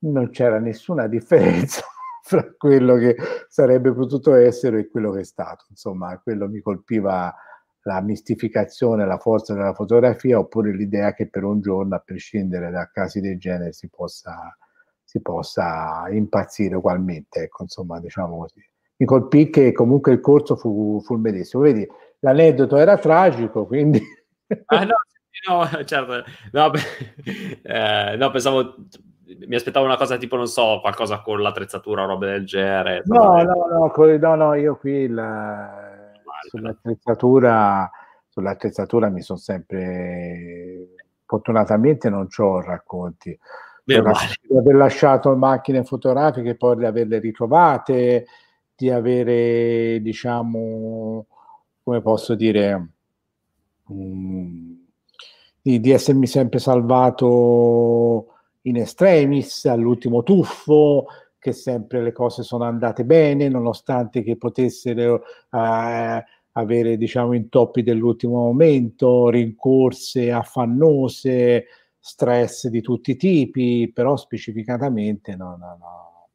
non c'era nessuna differenza fra quello che sarebbe potuto essere e quello che è stato. Insomma, quello mi colpiva la mistificazione, la forza della fotografia, oppure l'idea che per un giorno, a prescindere da casi del genere, si possa, si possa impazzire ugualmente. Ecco, insomma, diciamo così. Mi colpì che comunque il corso fu, fu il medesimo. Vedi, l'aneddoto era tragico, quindi... ah, no, no, certo. No, eh, no, pensavo mi aspettavo una cosa tipo, non so, qualcosa con l'attrezzatura o roba del genere. No, no, no, no, no, io qui la, sull'attrezzatura, sull'attrezzatura mi sono sempre, fortunatamente non ho racconti. Di aver lasciato macchine fotografiche, poi di averle ritrovate, di avere, diciamo, come posso dire, um, di, di essermi sempre salvato in extremis, all'ultimo tuffo, che sempre le cose sono andate bene, nonostante che potessero eh, avere diciamo intoppi dell'ultimo momento, rincorse affannose, stress di tutti i tipi, però specificatamente no, no, no,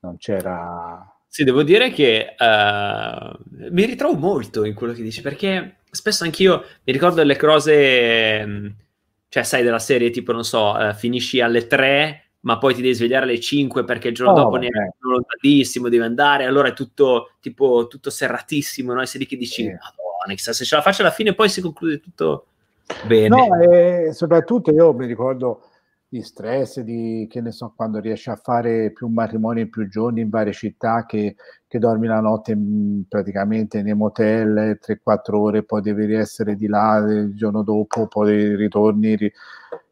non c'era... Sì, devo dire che uh, mi ritrovo molto in quello che dici, perché spesso anch'io mi ricordo delle cose cioè sai della serie tipo, non so, eh, finisci alle 3 ma poi ti devi svegliare alle 5 perché il giorno oh, dopo ne è lontanissimo, devi andare, allora è tutto tipo tutto serratissimo, no? E sei lì che dici, sì. Madonna, se ce la faccio alla fine poi si conclude tutto bene. No, e soprattutto io mi ricordo di stress, di che ne so, quando riesci a fare più matrimoni in più giorni in varie città che, che dormi la notte in, praticamente nei motel 3-4 ore, poi devi essere di là il giorno dopo, poi ritorni. Ri,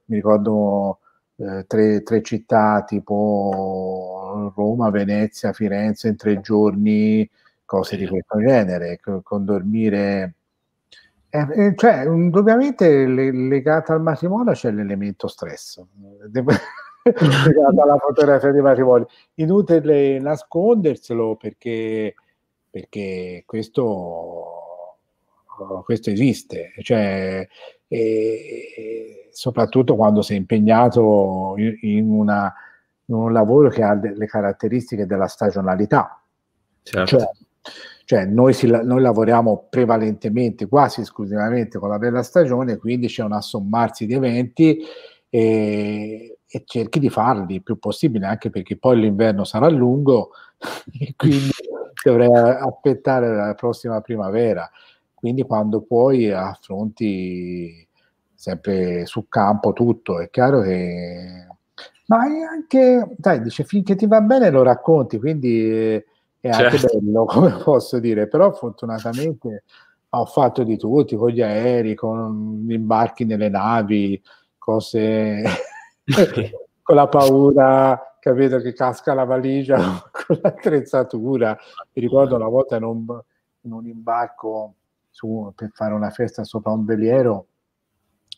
mi ricordo eh, tre, tre, città tipo Roma, Venezia, Firenze in tre giorni, cose di questo genere, con dormire eh, eh, cioè, ovviamente le, legato al matrimonio c'è l'elemento stress legato alla fotografia di matrimonio. Inutile nasconderselo perché, perché questo, questo esiste, cioè, e, soprattutto quando sei impegnato in, in, una, in, un lavoro che ha le caratteristiche della stagionalità. Certo. Cioè, cioè noi, si, noi, lavoriamo prevalentemente, quasi esclusivamente con la bella stagione, quindi c'è un assommarsi di eventi e, e cerchi di farli il più possibile, anche perché poi l'inverno sarà lungo e quindi dovrei aspettare la prossima primavera. Quindi quando puoi affronti sempre sul campo tutto, è chiaro che... Ma è anche, dai, dice, finché ti va bene lo racconti, quindi è anche certo. bello, come posso dire, però fortunatamente ho fatto di tutti, con gli aerei, con gli imbarchi nelle navi, cose con la paura, capito, che casca la valigia con l'attrezzatura. Mi ricordo una volta in un, in un imbarco su, per fare una festa sopra un veliero,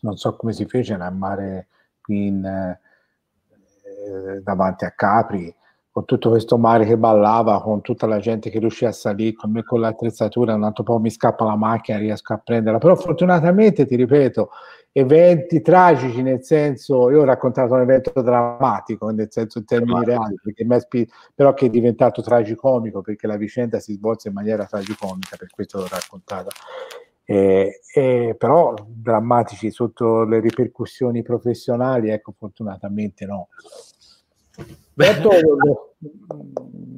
non so come si fece, a mare qui in, eh, davanti a Capri, con tutto questo mare che ballava, con tutta la gente che riusciva a salire, con me con l'attrezzatura, un altro po' mi scappa la macchina, riesco a prenderla, però fortunatamente, ti ripeto, eventi tragici, nel senso, io ho raccontato un evento drammatico, nel senso in termini reali, spi- però che è diventato tragicomico, perché la vicenda si svolse in maniera tragicomica, per questo l'ho raccontata. Eh, eh, però drammatici sotto le ripercussioni professionali, ecco, fortunatamente no. Certo,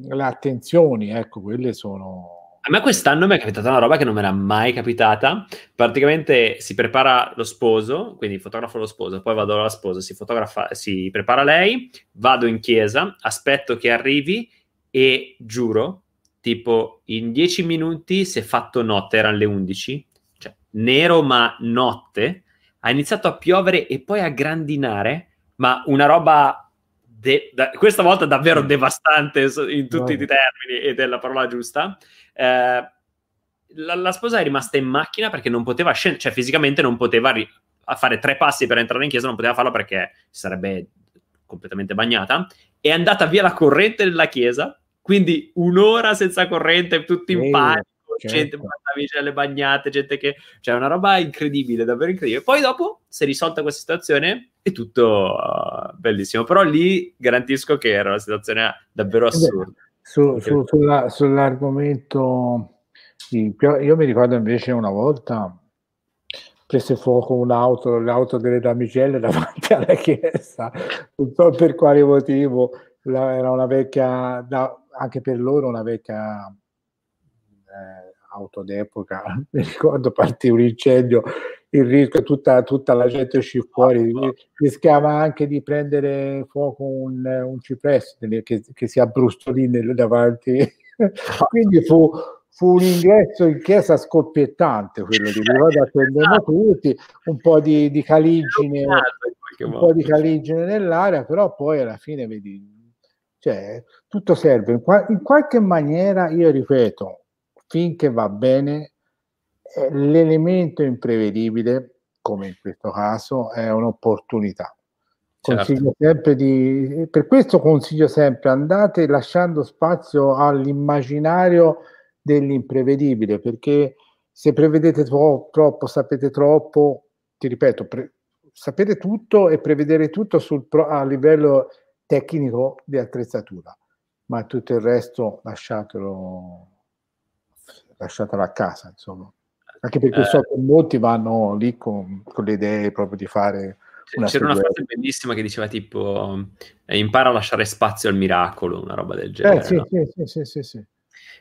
le attenzioni, ecco, quelle sono... A me quest'anno mi è capitata una roba che non mi era mai capitata. Praticamente si prepara lo sposo, quindi fotografo lo sposo, poi vado alla sposa, si, fotografa, si prepara lei, vado in chiesa, aspetto che arrivi e giuro, tipo in dieci minuti si è fatto notte, erano le 11, cioè nero ma notte, ha iniziato a piovere e poi a grandinare, ma una roba de- da- questa volta davvero devastante in tutti wow. i termini ed è la parola giusta. Eh, la, la, sposa è rimasta in macchina perché non poteva scendere, cioè fisicamente non poteva ri- fare tre passi per entrare in chiesa, non poteva farlo perché sarebbe completamente bagnata. È andata via la corrente della chiesa, quindi un'ora senza corrente, tutti in panico. Certo. Gente le bagnate, gente che. Cioè, una roba incredibile, davvero incredibile. Poi dopo si è risolta questa situazione è tutto uh, bellissimo. Però lì garantisco che era una situazione davvero eh assurda. Su, su, sulla, sull'argomento, io mi ricordo invece una volta prese fuoco un'auto, l'auto delle damigelle davanti alla chiesa, non so per quale motivo, era una vecchia, anche per loro una vecchia eh, auto d'epoca, mi ricordo partì un incendio, il rischio, tutta, tutta la gente uscì fuori, rischiava anche di prendere fuoco un, un cipresso che, che si abbrustolì davanti, quindi fu, fu un ingresso in chiesa scoppiettante quello di ricordo attendendo tutti, un po' di, di caligine, un po' di caligine nell'aria, però poi alla fine vedi, cioè, tutto serve. In, qual- in qualche maniera, io ripeto, finché va bene, l'elemento imprevedibile, come in questo caso, è un'opportunità. Certo. Consiglio sempre di, per questo consiglio sempre andate lasciando spazio all'immaginario dell'imprevedibile, perché se prevedete tro- troppo, sapete troppo, ti ripeto, pre- sapete tutto e prevedere tutto sul pro- a livello tecnico di attrezzatura, ma tutto il resto lasciatelo, lasciatelo a casa, insomma. Anche perché eh, so che molti vanno lì con, con le idee proprio di fare una c'era una frase bellissima che diceva tipo eh, impara a lasciare spazio al miracolo, una roba del genere. Eh, sì, no? sì, sì, sì, sì,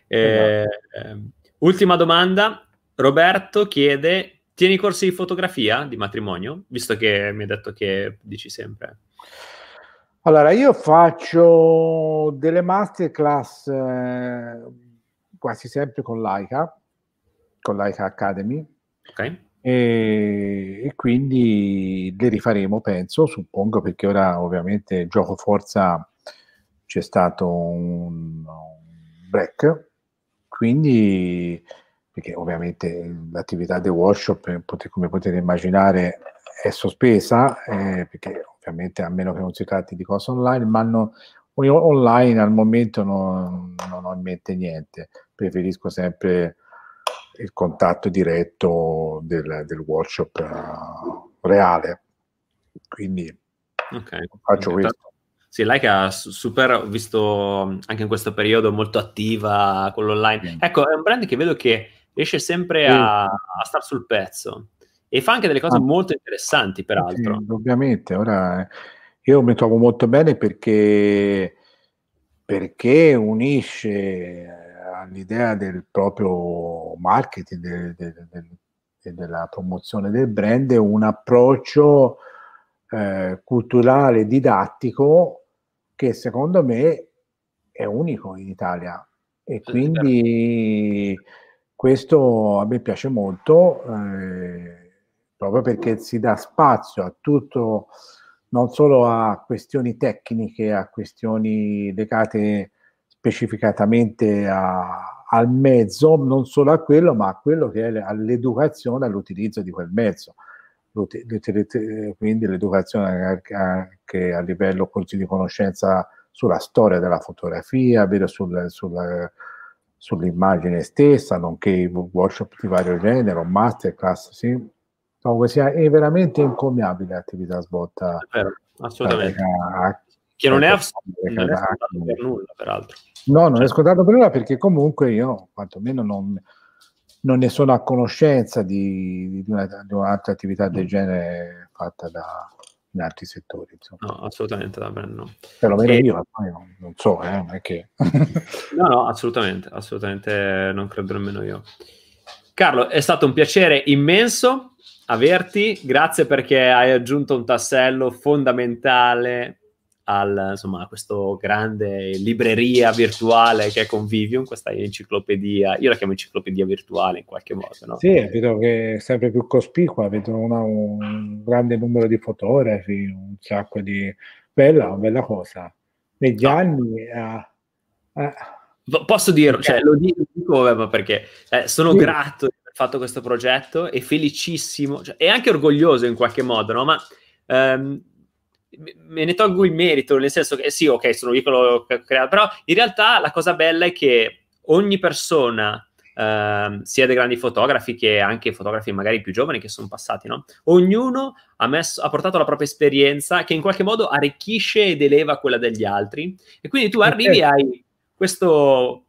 eh, esatto. ultima domanda. Roberto chiede, tieni corsi di fotografia di matrimonio? Visto che mi hai detto che dici sempre. Allora, io faccio delle masterclass eh, quasi sempre con Laika, con Laika Academy. Ok. E, e, quindi le rifaremo, penso, suppongo, perché ora ovviamente gioco forza c'è stato un, un break, quindi perché ovviamente l'attività del workshop, come potete immaginare, è sospesa, eh, perché ovviamente a meno che non si tratti di cose online, ma no, online al momento non, non ho in mente niente, preferisco sempre il contatto diretto del, del workshop uh, reale. Quindi okay. faccio questo. Sì, Laika super, ho visto anche in questo periodo molto attiva con l'online. Mm. Ecco, è un brand che vedo che riesce sempre a, a star sul pezzo e fa anche delle cose ah. molto interessanti, peraltro. Sì, ovviamente, ora io mi trovo molto bene perché, perché unisce all'idea del proprio marketing del, del, del, e della promozione del brand un approccio eh, culturale, didattico che secondo me è unico in Italia. E quindi questo a me piace molto eh, proprio perché si dà spazio a tutto non solo a questioni tecniche, a questioni legate specificatamente a, al mezzo, non solo a quello, ma a quello che è all'educazione, all'utilizzo di quel mezzo. Quindi l'educazione anche a livello di conoscenza sulla storia della fotografia, sul, sul, sull'immagine stessa, nonché workshop di vario genere, masterclass, sì. Comunque sia è veramente incommiabile l'attività svolta. Vero, assolutamente. Che non è, scontato per nulla, peraltro. No, non cioè. è scontato per nulla perché comunque io, quantomeno, non, non ne sono a conoscenza di, di, una, di, un'altra attività del genere fatta da, in altri settori. Insomma. No, assolutamente, davvero no. Perlomeno e... io, non, non so, eh, non è che... no, no, assolutamente, assolutamente non credo nemmeno io. Carlo, è stato un piacere immenso averti, grazie perché hai aggiunto un tassello fondamentale al, insomma, a questo grande libreria virtuale che è Convivium, questa enciclopedia, io la chiamo enciclopedia virtuale in qualche modo. No? Sì, vedo che è sempre più cospicua, vedo una, un grande numero di fotografi, un sacco di... bella, bella cosa. Negli no. anni... Eh, eh. Posso dirlo, cioè, lo dico perché eh, sono sì. grato di aver fatto questo progetto e felicissimo, cioè, e anche orgoglioso in qualche modo, no? ma ehm, me ne tolgo il merito, nel senso che sì, ok, sono io che l'ho creato, però in realtà la cosa bella è che ogni persona eh, sia dei grandi fotografi che anche fotografi magari più giovani che sono passati, no? Ognuno ha, messo, ha portato la propria esperienza che in qualche modo arricchisce ed eleva quella degli altri. E quindi tu arrivi e hai questo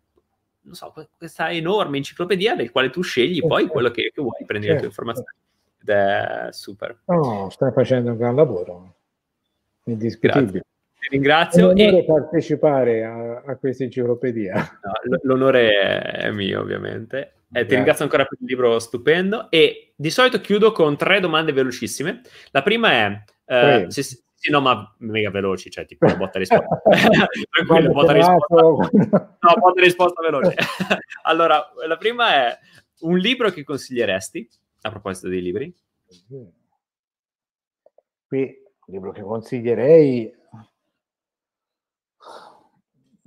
non so, questa enorme enciclopedia del quale tu scegli poi quello che, che vuoi, prendi certo. le tue informazioni. Ed è super. No, stai facendo un gran lavoro, indiscutibile. Ti ringrazio. È un onore e... partecipare a, a questa enciclopedia. No, l'onore è mio, ovviamente. Eh, ti ringrazio ancora per il libro stupendo. E di solito chiudo con tre domande velocissime. La prima è: eh, se, sì, no, ma mega veloci, cioè tipo botta risposta. Tranquillo, botta risposta. No, botta risposta veloce. allora, la prima è un libro che consiglieresti, a proposito dei libri? Qui, libro che consiglierei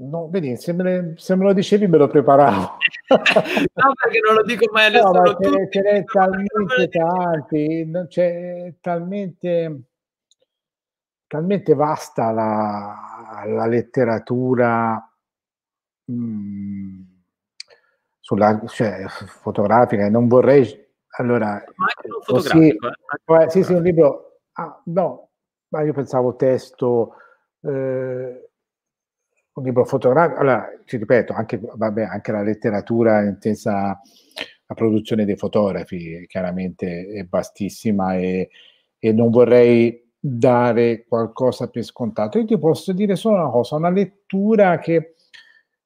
No, vedi, se me, le, se me, lo dicevi me lo preparavo. no, perché non lo dico mai a nessuno. No, ce, ce n'è talmente tanti, c'è talmente, talmente vasta la, la letteratura mh, mm, sulla, cioè, fotografica, non vorrei... Allora, ma anche non fotografico. Così, eh, sì, sì, un libro... Ah, no, ma io pensavo testo... Eh, un libro fotografico, allora ti ripeto, anche, vabbè, anche la letteratura intesa la produzione dei fotografi chiaramente è vastissima e, e, non vorrei dare qualcosa per scontato. Io ti posso dire solo una cosa, una lettura che,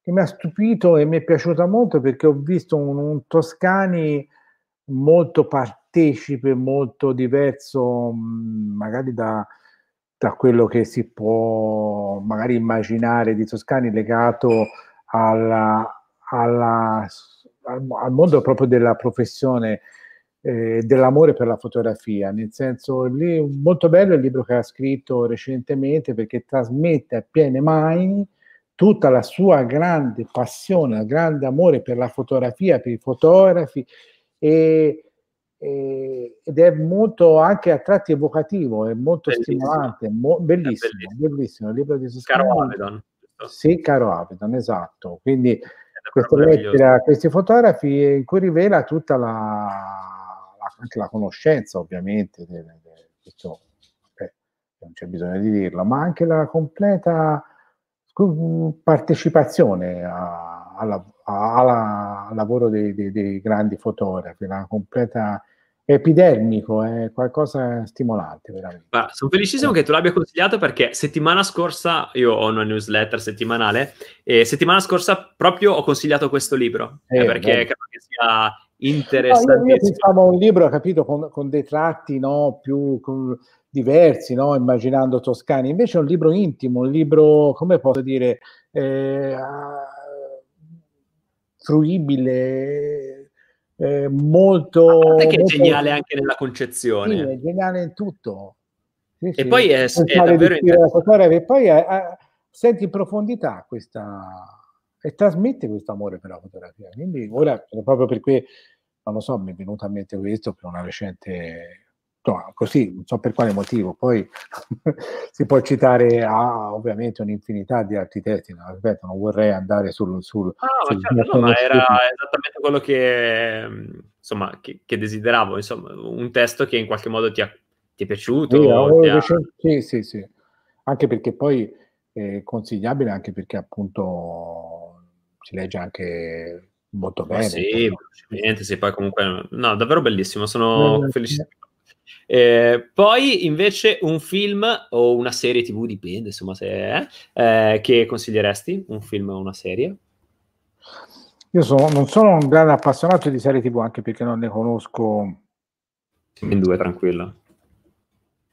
che mi ha stupito e mi è piaciuta molto perché ho visto un, un Toscani molto partecipe, molto diverso magari da, da quello che si può magari immaginare di Toscani legato alla, alla, al, al, mondo proprio della professione eh, dell'amore per la fotografia, nel senso lì molto bello il libro che ha scritto recentemente perché trasmette a piene mani tutta la sua grande passione, il grande amore per la fotografia, per i fotografi e, e, ed è molto anche a tratti evocativo, è molto bellissimo. stimolante, mo, bellissimo, bellissimo, bellissimo, il libro di Susana. Caro Avedon. Sì, caro Avedon, esatto. Quindi questa lettera a questi fotografi in cui rivela tutta la, anche la conoscenza ovviamente di questo, eh, non c'è bisogno di dirlo, ma anche la completa partecipazione a, alla, al lavoro dei, dei, dei, grandi fotografi, la completa epidermico, è qualcosa stimolante veramente. Ah, sono felicissimo che tu l'abbia consigliato perché settimana scorsa, io ho una newsletter settimanale, e settimana scorsa proprio ho consigliato questo libro, eh, eh, perché credo che sia interessante. No, io, io pensavo a un libro, capito, con, con dei tratti no, più con, diversi, no, immaginando Toscani, invece è un libro intimo, un libro, come posso dire, eh, fruibile, eh, molto... A che è molto, geniale anche nella concezione. Sì, è geniale in tutto. Sì, e sì. poi è, è davvero interessante. E poi è, è, senti in profondità questa... e trasmette questo amore per la fotografia. Quindi ora, proprio per cui, non lo so, mi è venuto a mente questo per una recente No, così, non so per quale motivo. Poi si può citare ah, ovviamente un'infinità di altri testi, no? ripeto, non vorrei andare sul... sul, ah, sul certo, no, ma era esattamente quello che, insomma, che, che, desideravo, insomma, un testo che in qualche modo ti, ha, ti è piaciuto. Sì, ha... sì, sì, sì, anche perché poi è consigliabile, anche perché appunto si legge anche molto bene. Sì, niente, sì, poi comunque, no, davvero bellissimo, sono felicissimo eh, poi invece un film o una serie tv, dipende insomma se è, eh, che consiglieresti? Un film o una serie? Io sono, non sono un grande appassionato di serie tv anche perché non ne conosco. In due, tranquillo.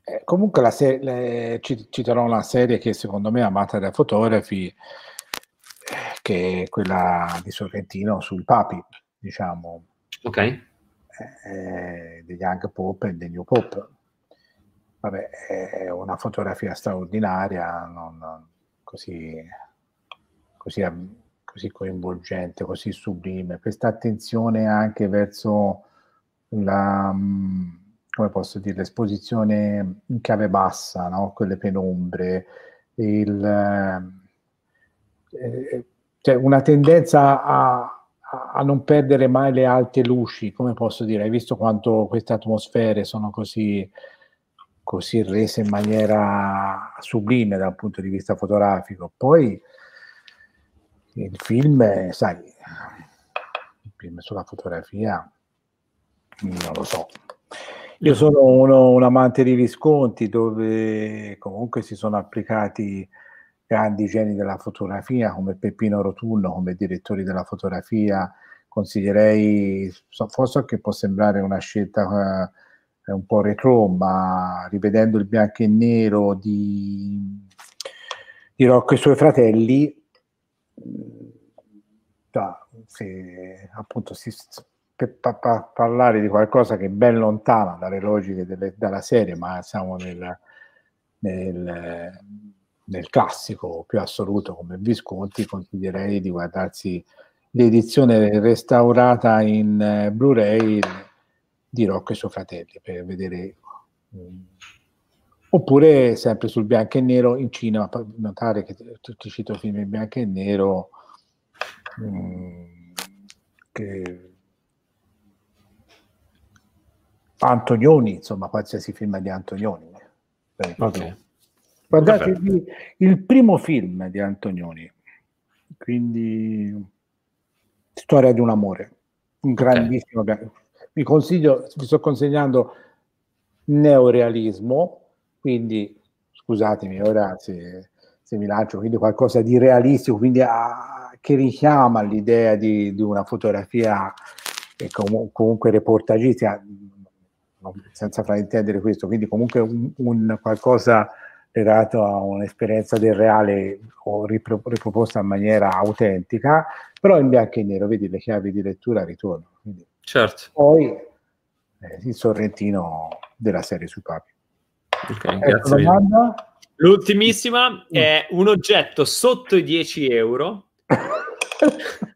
Eh, comunque la se- le, citerò una serie che secondo me è amata dai fotografi, eh, che è quella di Sorrentino sul Papi, diciamo. Ok eh, degli Young Pop e dei New Pop. Vabbè, è una fotografia straordinaria, non, così, così, così, coinvolgente, così sublime. Questa attenzione anche verso la, come posso dire, l'esposizione in chiave bassa, no? quelle penombre, il, eh, cioè una tendenza a a non perdere mai le alte luci, come posso dire, hai visto quanto queste atmosfere sono così, così rese in maniera sublime dal punto di vista fotografico. Poi il film, sai, il film sulla fotografia, non lo so. Io sono uno, un amante di Visconti dove comunque si sono applicati grandi geni della fotografia come Peppino Rotunno come direttori della fotografia consiglierei forse che può sembrare una scelta eh, un po' retro ma rivedendo il bianco e nero di, di Rocco e i suoi fratelli cioè, se appunto si, per pa- pa- parlare di qualcosa che è ben lontana dalle logiche delle, della serie ma siamo nel, nel nel classico più assoluto come Visconti, consiglierei di guardarsi l'edizione restaurata in eh, Blu-ray di Rocco e suoi fratelli per vedere um, oppure sempre sul bianco e nero in cinema notare che tutti cito film in bianco e nero um, che Antonioni insomma qualsiasi film di Antonioni okay. Guardate il primo film di Antonioni, quindi Storia di un amore, un grandissimo. Okay. Vi consiglio, vi sto consegnando neorealismo, quindi scusatemi ora se, se mi lancio, quindi qualcosa di realistico, quindi a, che richiama l'idea di, di una fotografia e com- comunque reportagistica, senza fraintendere questo, quindi comunque un, un qualcosa legato a un'esperienza del reale o ripro- riproposta in maniera autentica, però in bianco e nero, vedi le chiavi di lettura ritornano. Quindi, certo. Poi eh, il sorrentino della serie sui papi. Okay, ecco. L'ultimissima è un oggetto sotto i 10 euro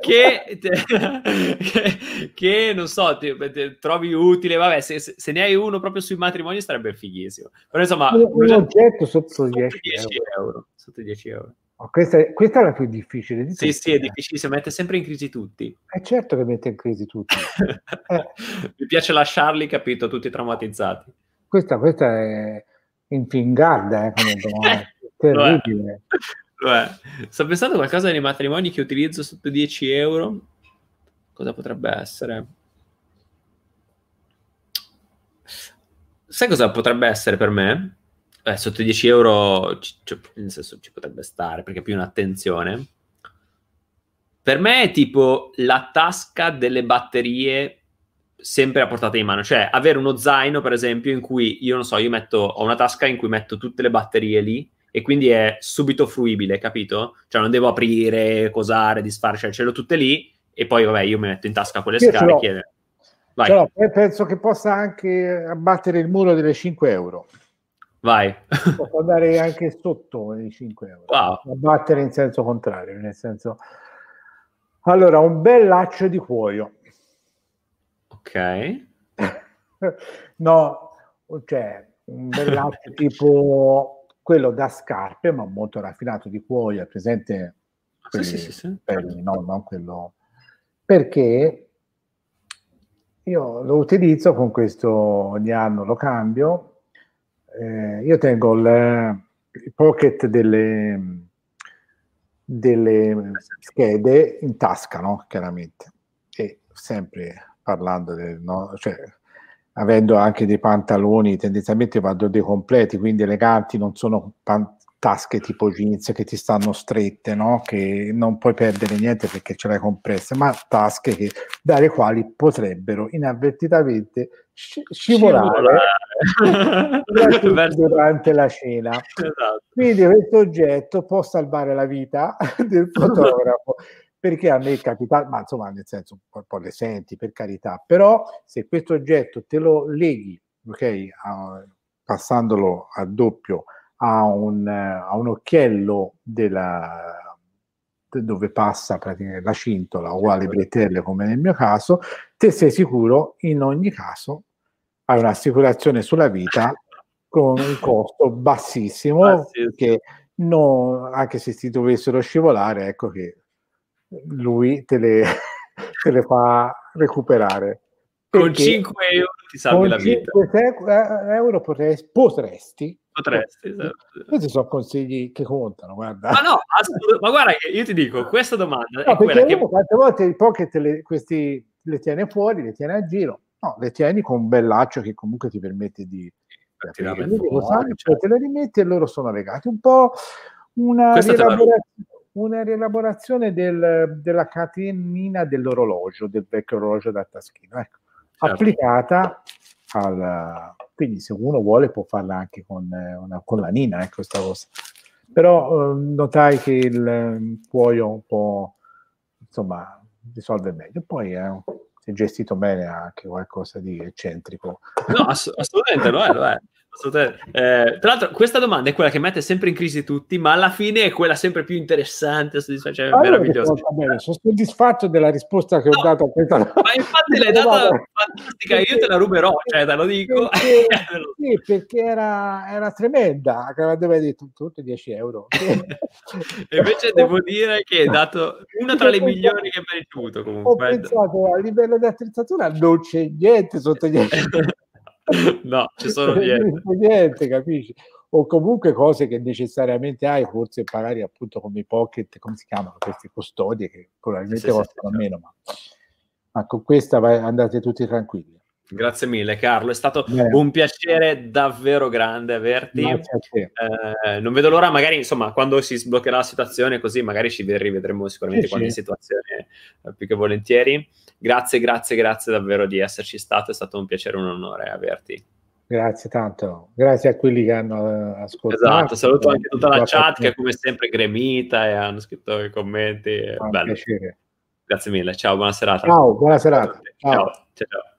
che, che, che, non so, ti, ti trovi utile, vabbè, se, se, ne hai uno proprio sui matrimoni sarebbe fighissimo. Però insomma, un, un oggetto sotto, 10, 10 euro. euro. Sotto 10 euro. Oh, questa, è, questa, è, la più difficile di tutte. Sì, sì, è difficilissimo, mette sempre in crisi tutti. È certo che mette in crisi tutti. eh. Mi piace lasciarli, capito, tutti traumatizzati. Questa, questa è infingata, eh, come domanda. terribile. Beh, sto pensando a qualcosa nei matrimoni che utilizzo sotto 10 euro. Cosa potrebbe essere? Sai cosa potrebbe essere per me? Eh, sotto 10 euro, cioè, nel senso ci potrebbe stare perché è più un'attenzione. Per me è tipo la tasca delle batterie sempre a portata di mano, cioè avere uno zaino, per esempio, in cui io non so, io metto, ho una tasca in cui metto tutte le batterie lì e quindi è subito fruibile, capito? Cioè non devo aprire, cosare, disfare, cioè ce l'ho tutte lì e poi vabbè io mi metto in tasca quelle io scariche. Vai. Però penso che possa anche abbattere il muro delle 5 euro. Vai. Posso andare anche sotto i 5 euro. Wow. Abbattere in senso contrario, nel senso... Allora, un bel laccio di cuoio. Ok. no, cioè, un bel laccio tipo quello da scarpe, ma molto raffinato di cuoio, è presente quelli, sì, sì, sì, belli, no, non quello perché io lo utilizzo con questo ogni anno lo cambio eh, io tengo il, il pocket delle, delle schede in tasca no? chiaramente e sempre parlando del no? cioè avendo anche dei pantaloni, tendenzialmente vado dei completi, quindi eleganti, non sono pan- tasche tipo jeans che ti stanno strette, no? che non puoi perdere niente perché ce l'hai compresse, ma tasche che, dalle quali potrebbero inavvertitamente sci- scivolare, scivolare. durante la cena. Esatto. Quindi questo oggetto può salvare la vita del fotografo perché a me è capitato, ma insomma nel senso un po', le senti per carità, però se questo oggetto te lo leghi, ok, a, passandolo a doppio a un, a un occhiello della, dove passa praticamente la cintola o alle bretelle come nel mio caso, te sei sicuro in ogni caso hai un'assicurazione sulla vita con un costo bassissimo, bassissimo. che no, anche se si dovessero scivolare, ecco che lui te le, te le fa recuperare. Con 5 euro ti salvi la vita. Con 5 eh, euro potresti, potresti Potresti, esatto. Questi sono consigli che contano, guarda. Ma no, assolut- ma guarda io ti dico, questa domanda no, è quella che... Tante volte i pocket le, questi le tiene fuori, le tiene a giro. No, le tieni con un bel laccio che comunque ti permette di... Ti fuori, cioè. te le rimetti e loro sono legati. Un po' una rielaborazione, una rielaborazione del, della catenina dell'orologio, del vecchio orologio da taschino, ecco. certo. applicata al, quindi se uno vuole può farla anche con, eh, una, con la Nina, ecco questa cosa. Però eh, notai che il eh, cuoio un po', insomma, risolve meglio. Poi eh, se gestito bene anche qualcosa di eccentrico. No, ass- assolutamente lo è, lo è. Eh, tra l'altro, questa domanda è quella che mette sempre in crisi tutti, ma alla fine è quella sempre più interessante, cioè, meravigliosa. Bene, sono soddisfatto della risposta che no, ho dato a questa domanda. Ma infatti l'hai data fantastica, io te la ruberò, cioè te lo dico. Perché, sì, perché era, era tremenda, che aveva detto tutto 10 euro. e invece devo dire che hai dato una tra le migliori che hai ricevuto comunque. Ho pensato a livello di attrezzatura non c'è niente sotto 10 euro. no, ci sono niente. niente, capisci? O comunque cose che necessariamente hai, forse magari appunto come i pocket, come si chiamano queste custodie che probabilmente sì, costano sì, meno, ma, ma, con questa vai, andate tutti tranquilli. Grazie mille Carlo, è stato Beh. un piacere davvero grande averti. Eh, non vedo l'ora, magari insomma, quando si sbloccherà la situazione così, magari ci rivedremo sicuramente sì, qualche sì. situazione eh, più che volentieri. Grazie, grazie, grazie davvero di esserci stato, è stato un piacere, un onore averti. Grazie tanto, grazie a quelli che hanno eh, ascoltato. Esatto, saluto anche tutta la chat che come sempre gremita e hanno scritto i commenti. Bello. Piacere. Grazie mille, ciao, buona serata. Ciao, buona serata. ciao. ciao. ciao.